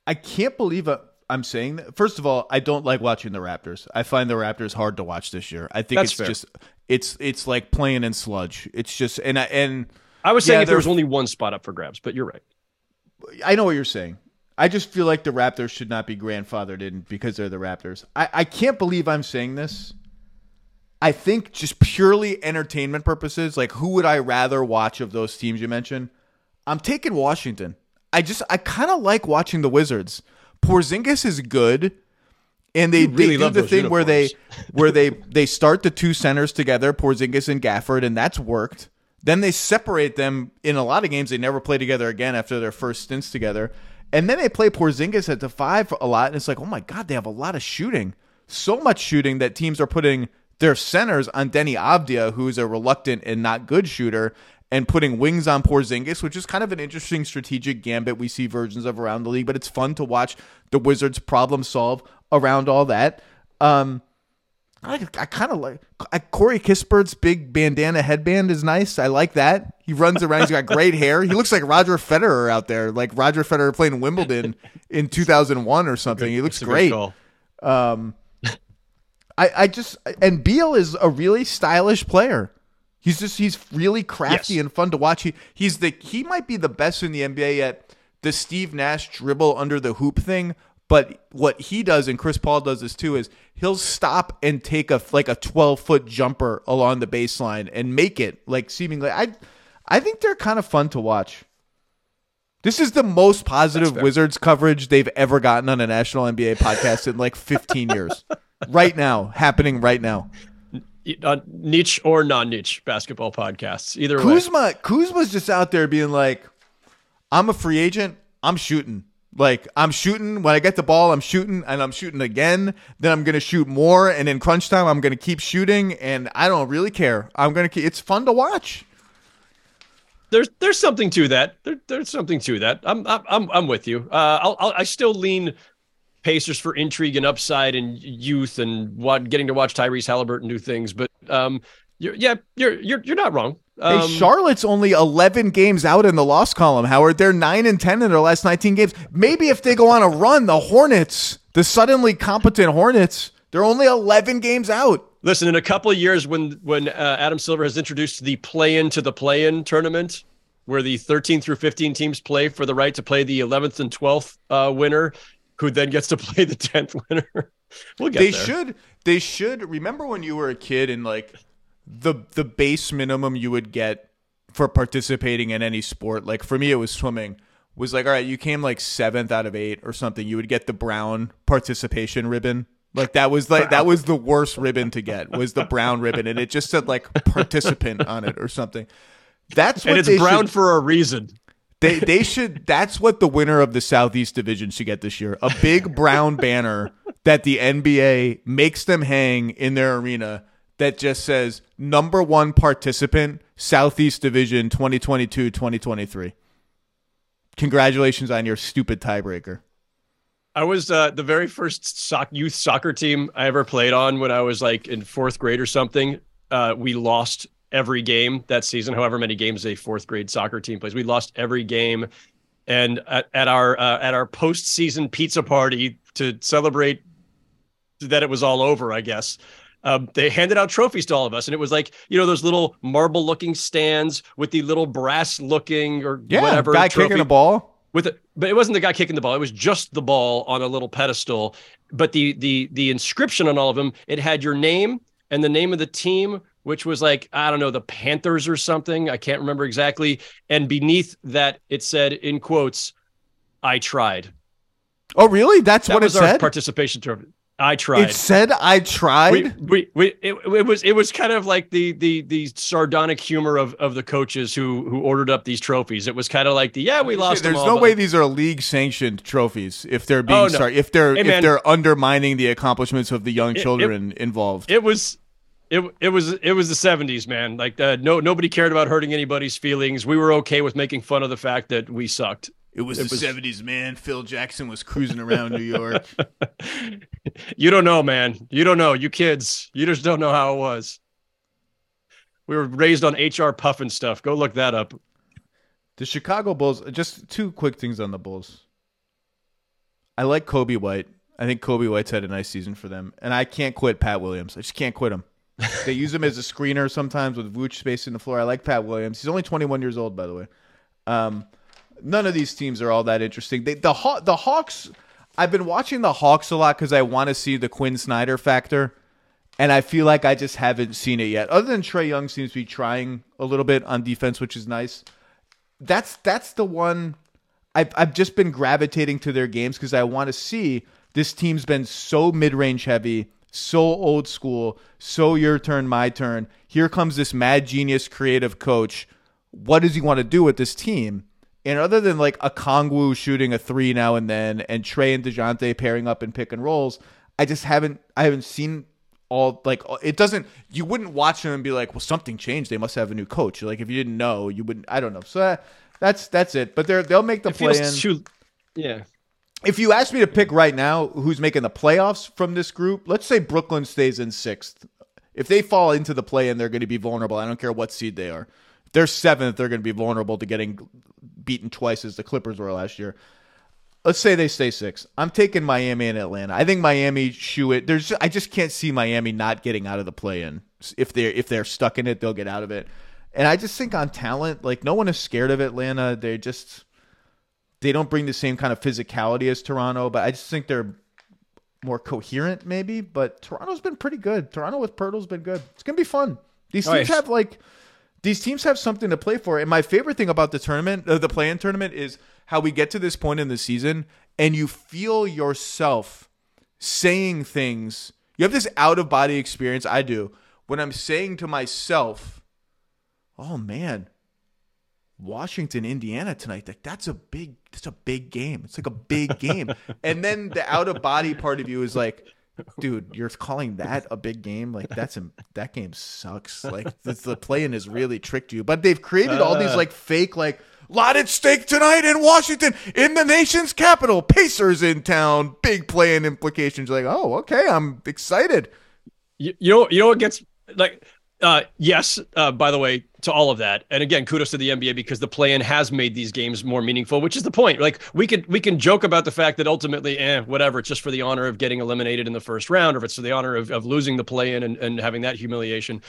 I can't believe I- I'm saying that. First of all, I don't like watching the Raptors. I find the Raptors hard to watch this year. I think That's it's fair. just it's it's like playing in sludge. It's just and I and I was saying Yeah, if there was only one spot up for grabs, but you're right. I know what you're saying. I just feel like the Raptors should not be grandfathered in because they're the Raptors. I, I can't believe I'm saying this. I think just purely entertainment purposes, like who would I rather watch of those teams you mentioned? I'm taking Washington. I just I kind of like watching the Wizards. Porzingis is good, and they, really they do the thing where they where they they start the two centers together, Porzingis and Gafford, and that's worked. Then they separate them in a lot of games. They never play together again after their first stints together, and then they play Porzingis at the five a lot, and it's like, oh my god, they have a lot of shooting, so much shooting that teams are putting their centers on Deni Avdija, who's a reluctant and not good shooter, and putting wings on Porzingis, which is kind of an interesting strategic gambit we see versions of around the league. But it's fun to watch the Wizards problem solve around all that. Um, I, I kind of like I, Corey Kispert's big bandana headband is nice. I like that. He runs around. He's got great hair. He looks like Roger Federer out there, like Roger Federer playing Wimbledon in 2001 or something. He looks It's a good great. call. I, I just and Beal is a really stylish player. He's just he's really crafty Yes. and fun to watch. He he's the he might be the best in the NBA at the Steve Nash dribble under the hoop thing. But what he does and Chris Paul does this too is he'll stop and take a like a twelve foot jumper along the baseline and make it like seemingly. I I think they're kind of fun to watch. This is the most positive. Wizards coverage they've ever gotten on a national NBA podcast in like 15 years. Right now, happening right now. Uh, niche or non-niche basketball podcasts, either way. Kuzma, Kuzma's just out there being like, "I'm a free agent. I'm shooting. Like I'm shooting. When I get the ball, I'm shooting, and I'm shooting again. Then I'm gonna shoot more, and in crunch time, I'm gonna keep shooting, and I don't really care. I'm gonna. Keep, it's fun to watch. There's there's something to that. There, there's something to that. I'm I'm I'm, I'm with you. Uh, I'll, I'll I still lean Pacers for intrigue and upside and youth and what getting to watch Tyrese Halliburton do things. But um, you're, yeah, you're you're you're not wrong. Um, hey, Charlotte's only 11 games out in the loss column. Howard, they're nine and 10 in their last 19 games. Maybe if they go on a run, the Hornets, the suddenly competent Hornets, they're only 11 games out. Listen, in a couple of years, when when uh, Adam Silver has introduced the play-in to the play-in tournament, where the 13 through 15 teams play for the right to play the 11th and 12th uh, winner, who then gets to play the 10th winner. we'll get they there. should they should remember when you were a kid and like the the base minimum you would get for participating in any sport like for me it was swimming was like all right you came like seventh out of eight or something you would get the brown participation ribbon like that was like that was the worst ribbon to get was the brown ribbon and it just said like participant on it or something that's what and it's brown should, for a reason. They they should. That's what the winner of the Southeast Division should get this year: a big brown banner that the NBA makes them hang in their arena that just says "Number one participant, Southeast Division, 2022-2023." Congratulations on your stupid tiebreaker. I was uh, the very first soc- youth soccer team I ever played on when I was like in fourth grade or something. Uh, we lost every game that season, however many games a fourth grade soccer team plays. We lost every game, and at, at our uh, at our postseason pizza party to celebrate that it was all over, I guess. Um, they handed out trophies to all of us, and it was like you know those little marble-looking stands with the little brass-looking or Yeah, whatever guy trophy kicking a ball. with it but it wasn't the guy kicking the ball it was just the ball on a little pedestal but the the the inscription on all of them it had your name and the name of the team which was like i don't know the panthers or something i can't remember exactly and beneath that it said in quotes i tried Oh, really? That's that what it was our said. participation trophy i tried It said I tried. we, we, we it, it was it was kind of like the the the sardonic humor of of the coaches who who ordered up these trophies. It was kind of like the yeah we lost. There's all, no way these are league sanctioned trophies if they're oh, being Oh, no. sorry, if they're Hey, if man. they're undermining the accomplishments of the young It- it- children involved. it was it, it was it was the 70s man like uh, no nobody cared about hurting anybody's feelings we were okay with making fun of the fact that we sucked It was the seventies, man. Phil Jackson was cruising around New York. you don't know, man. You don't know. You kids, you just don't know how it was. We were raised on HR Pufnstuf. Go look that up. The Chicago Bulls. Just two quick things on the Bulls. I like Coby White. I think Coby White's had a nice season for them, and I can't quit Pat Williams. I just can't quit him. They use him as a screener sometimes with Vooch spacing the floor. I like Pat Williams. He's only 21 years old, by the way. Um, none of these teams are all that interesting. They, the Haw- the Hawks. I've been watching the Hawks a lot because I want to see the Quin Snyder factor, and I feel like I just haven't seen it yet. Other than Trae Young seems to be trying a little bit on defense, which is nice. That's that's the one I've I've just been gravitating to their games because I want to see this team's been so mid range heavy, so old school, so your turn, my turn. Here comes this mad genius creative coach. What does he want to do with this team? And other than like Okongwu shooting a three now and then, and Trae and Dejounte pairing up in pick and rolls, I just haven't I haven't seen all like it doesn't you wouldn't watch them and be like, well, something changed. They must have a new coach. Like if you didn't know, you wouldn't. I don't know. So that, that's that's it. But they're they'll make the It play in. too. Yeah. If you ask me to pick right now who's making the playoffs from this group, let's say Brooklyn stays in sixth. If they fall into the play in, they're going to be vulnerable. I don't care what seed they are. If they're seventh, they're going to be vulnerable to getting beaten twice as the Clippers were last year. Let's say they stay six. I'm taking Miami and Atlanta. I think Miami shoe it. There's I just can't see Miami not getting out of the play in. If they're if they're stuck in it, they'll get out of it. And I just think on talent, like no one is scared of Atlanta. They just they don't bring the same kind of physicality as Toronto, but I just think they're more coherent, maybe. But Toronto's been pretty good. Toronto with Poeltl's been good. It's gonna be fun. These teams Nice. have like these teams have something to play for. And my favorite thing about the tournament, uh, the play-in tournament, is how we get to this point in the season and you feel yourself saying things. You have this out-of-body experience. I do when I'm saying to myself, "Oh man, Washington, Indiana tonight. Like that's a big that's a big game. It's like a big game. and then the out of body part of you is like, dude, you're calling that a big game? Like that's a, that game sucks. Like the, the play-in has really tricked you. But they've created all these like fake like lot at stake tonight in Washington, in the nation's capital. Pacers in town. Big play-in implications. You're like, oh, okay, I'm excited. You, you know, you know what gets like, uh, yes. Uh, by the way, to all of that, and again, kudos to the NBA because the play-in has made these games more meaningful, which is the point. Like we could we can joke about the fact that ultimately, eh, whatever, it's just for the honor of getting eliminated in the first round, or if it's for the honor of, of losing the play-in and, and having that humiliation.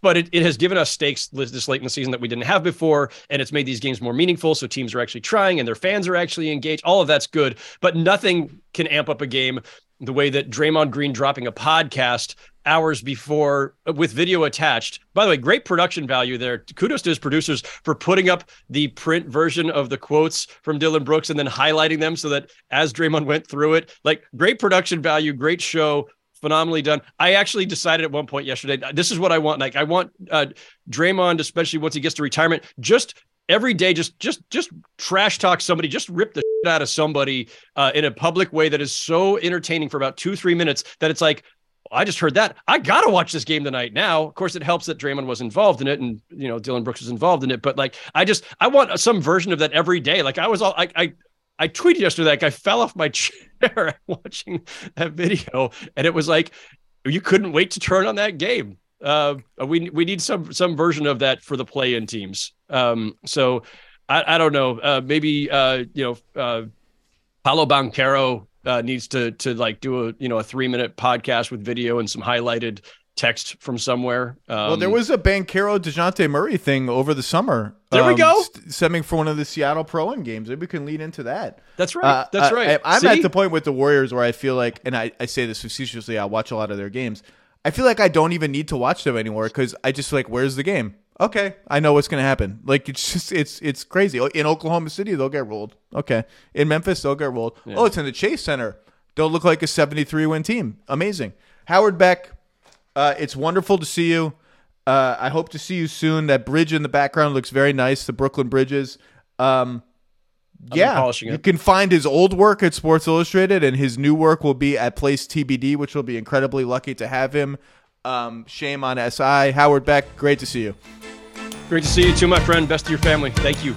But it, it has given us stakes this this late in the season that we didn't have before, and it's made these games more meaningful. So teams are actually trying, and their fans are actually engaged. All of that's good, but nothing can amp up a game the way that Draymond Green dropping a podcast hours before uh, with video attached. By the way, great production value there. Kudos to his producers for putting up the print version of the quotes from Dillon Brooks and then highlighting them so that as Draymond went through it, like great production value, great show. Phenomenally done. I actually decided at one point yesterday, this is what I want. Like, I want uh, Draymond, especially once he gets to retirement, just every day just just just trash talk somebody just rip the out of somebody uh, in a public way that is so entertaining for about two three minutes that it's like I just heard that. I gotta watch this game tonight. Now, of course, it helps that Draymond was involved in it, and you know Dillon Brooks was involved in it. But like, I just I want some version of that every day. Like I was all I I, I tweeted yesterday, like I fell off my chair watching that video, and it was like you couldn't wait to turn on that game. Uh, we we need some some version of that for the play-in teams. Um, so I, I don't know. Uh, maybe uh, you know, uh, Paolo Banchero uh, needs to to like do a you know a three minute podcast with video and some highlighted text from somewhere. Um, Well, there was a Banchero Dejounte Murray thing over the summer. There we um, go. st- Stemming from one of the Seattle Pro-Am games. Maybe we can lead into that. That's right. Uh, That's right. I, am at the point with the Warriors where I feel like, and I, I say this facetiously, I watch a lot of their games. I feel like I don't even need to watch them anymore because I just feel like, where's the game? Okay, I know what's gonna happen. Like it's just it's it's crazy. In Oklahoma City, they'll get rolled. Okay, in Memphis, they'll get rolled. Oh, it's in the Chase Center. They'll look like a 73 win team. Amazing. Howard Beck, uh, it's wonderful to see you. Uh, I hope to see you soon. That bridge in the background looks very nice. The Brooklyn Bridges. Um, yeah, you can find his old work at Sports Illustrated, and his new work will be at Place TBD, which will be incredibly lucky to have him. Um, shame on SI. Howard Beck, great to see you. Great to see you too, my friend. Best of your family. Thank you.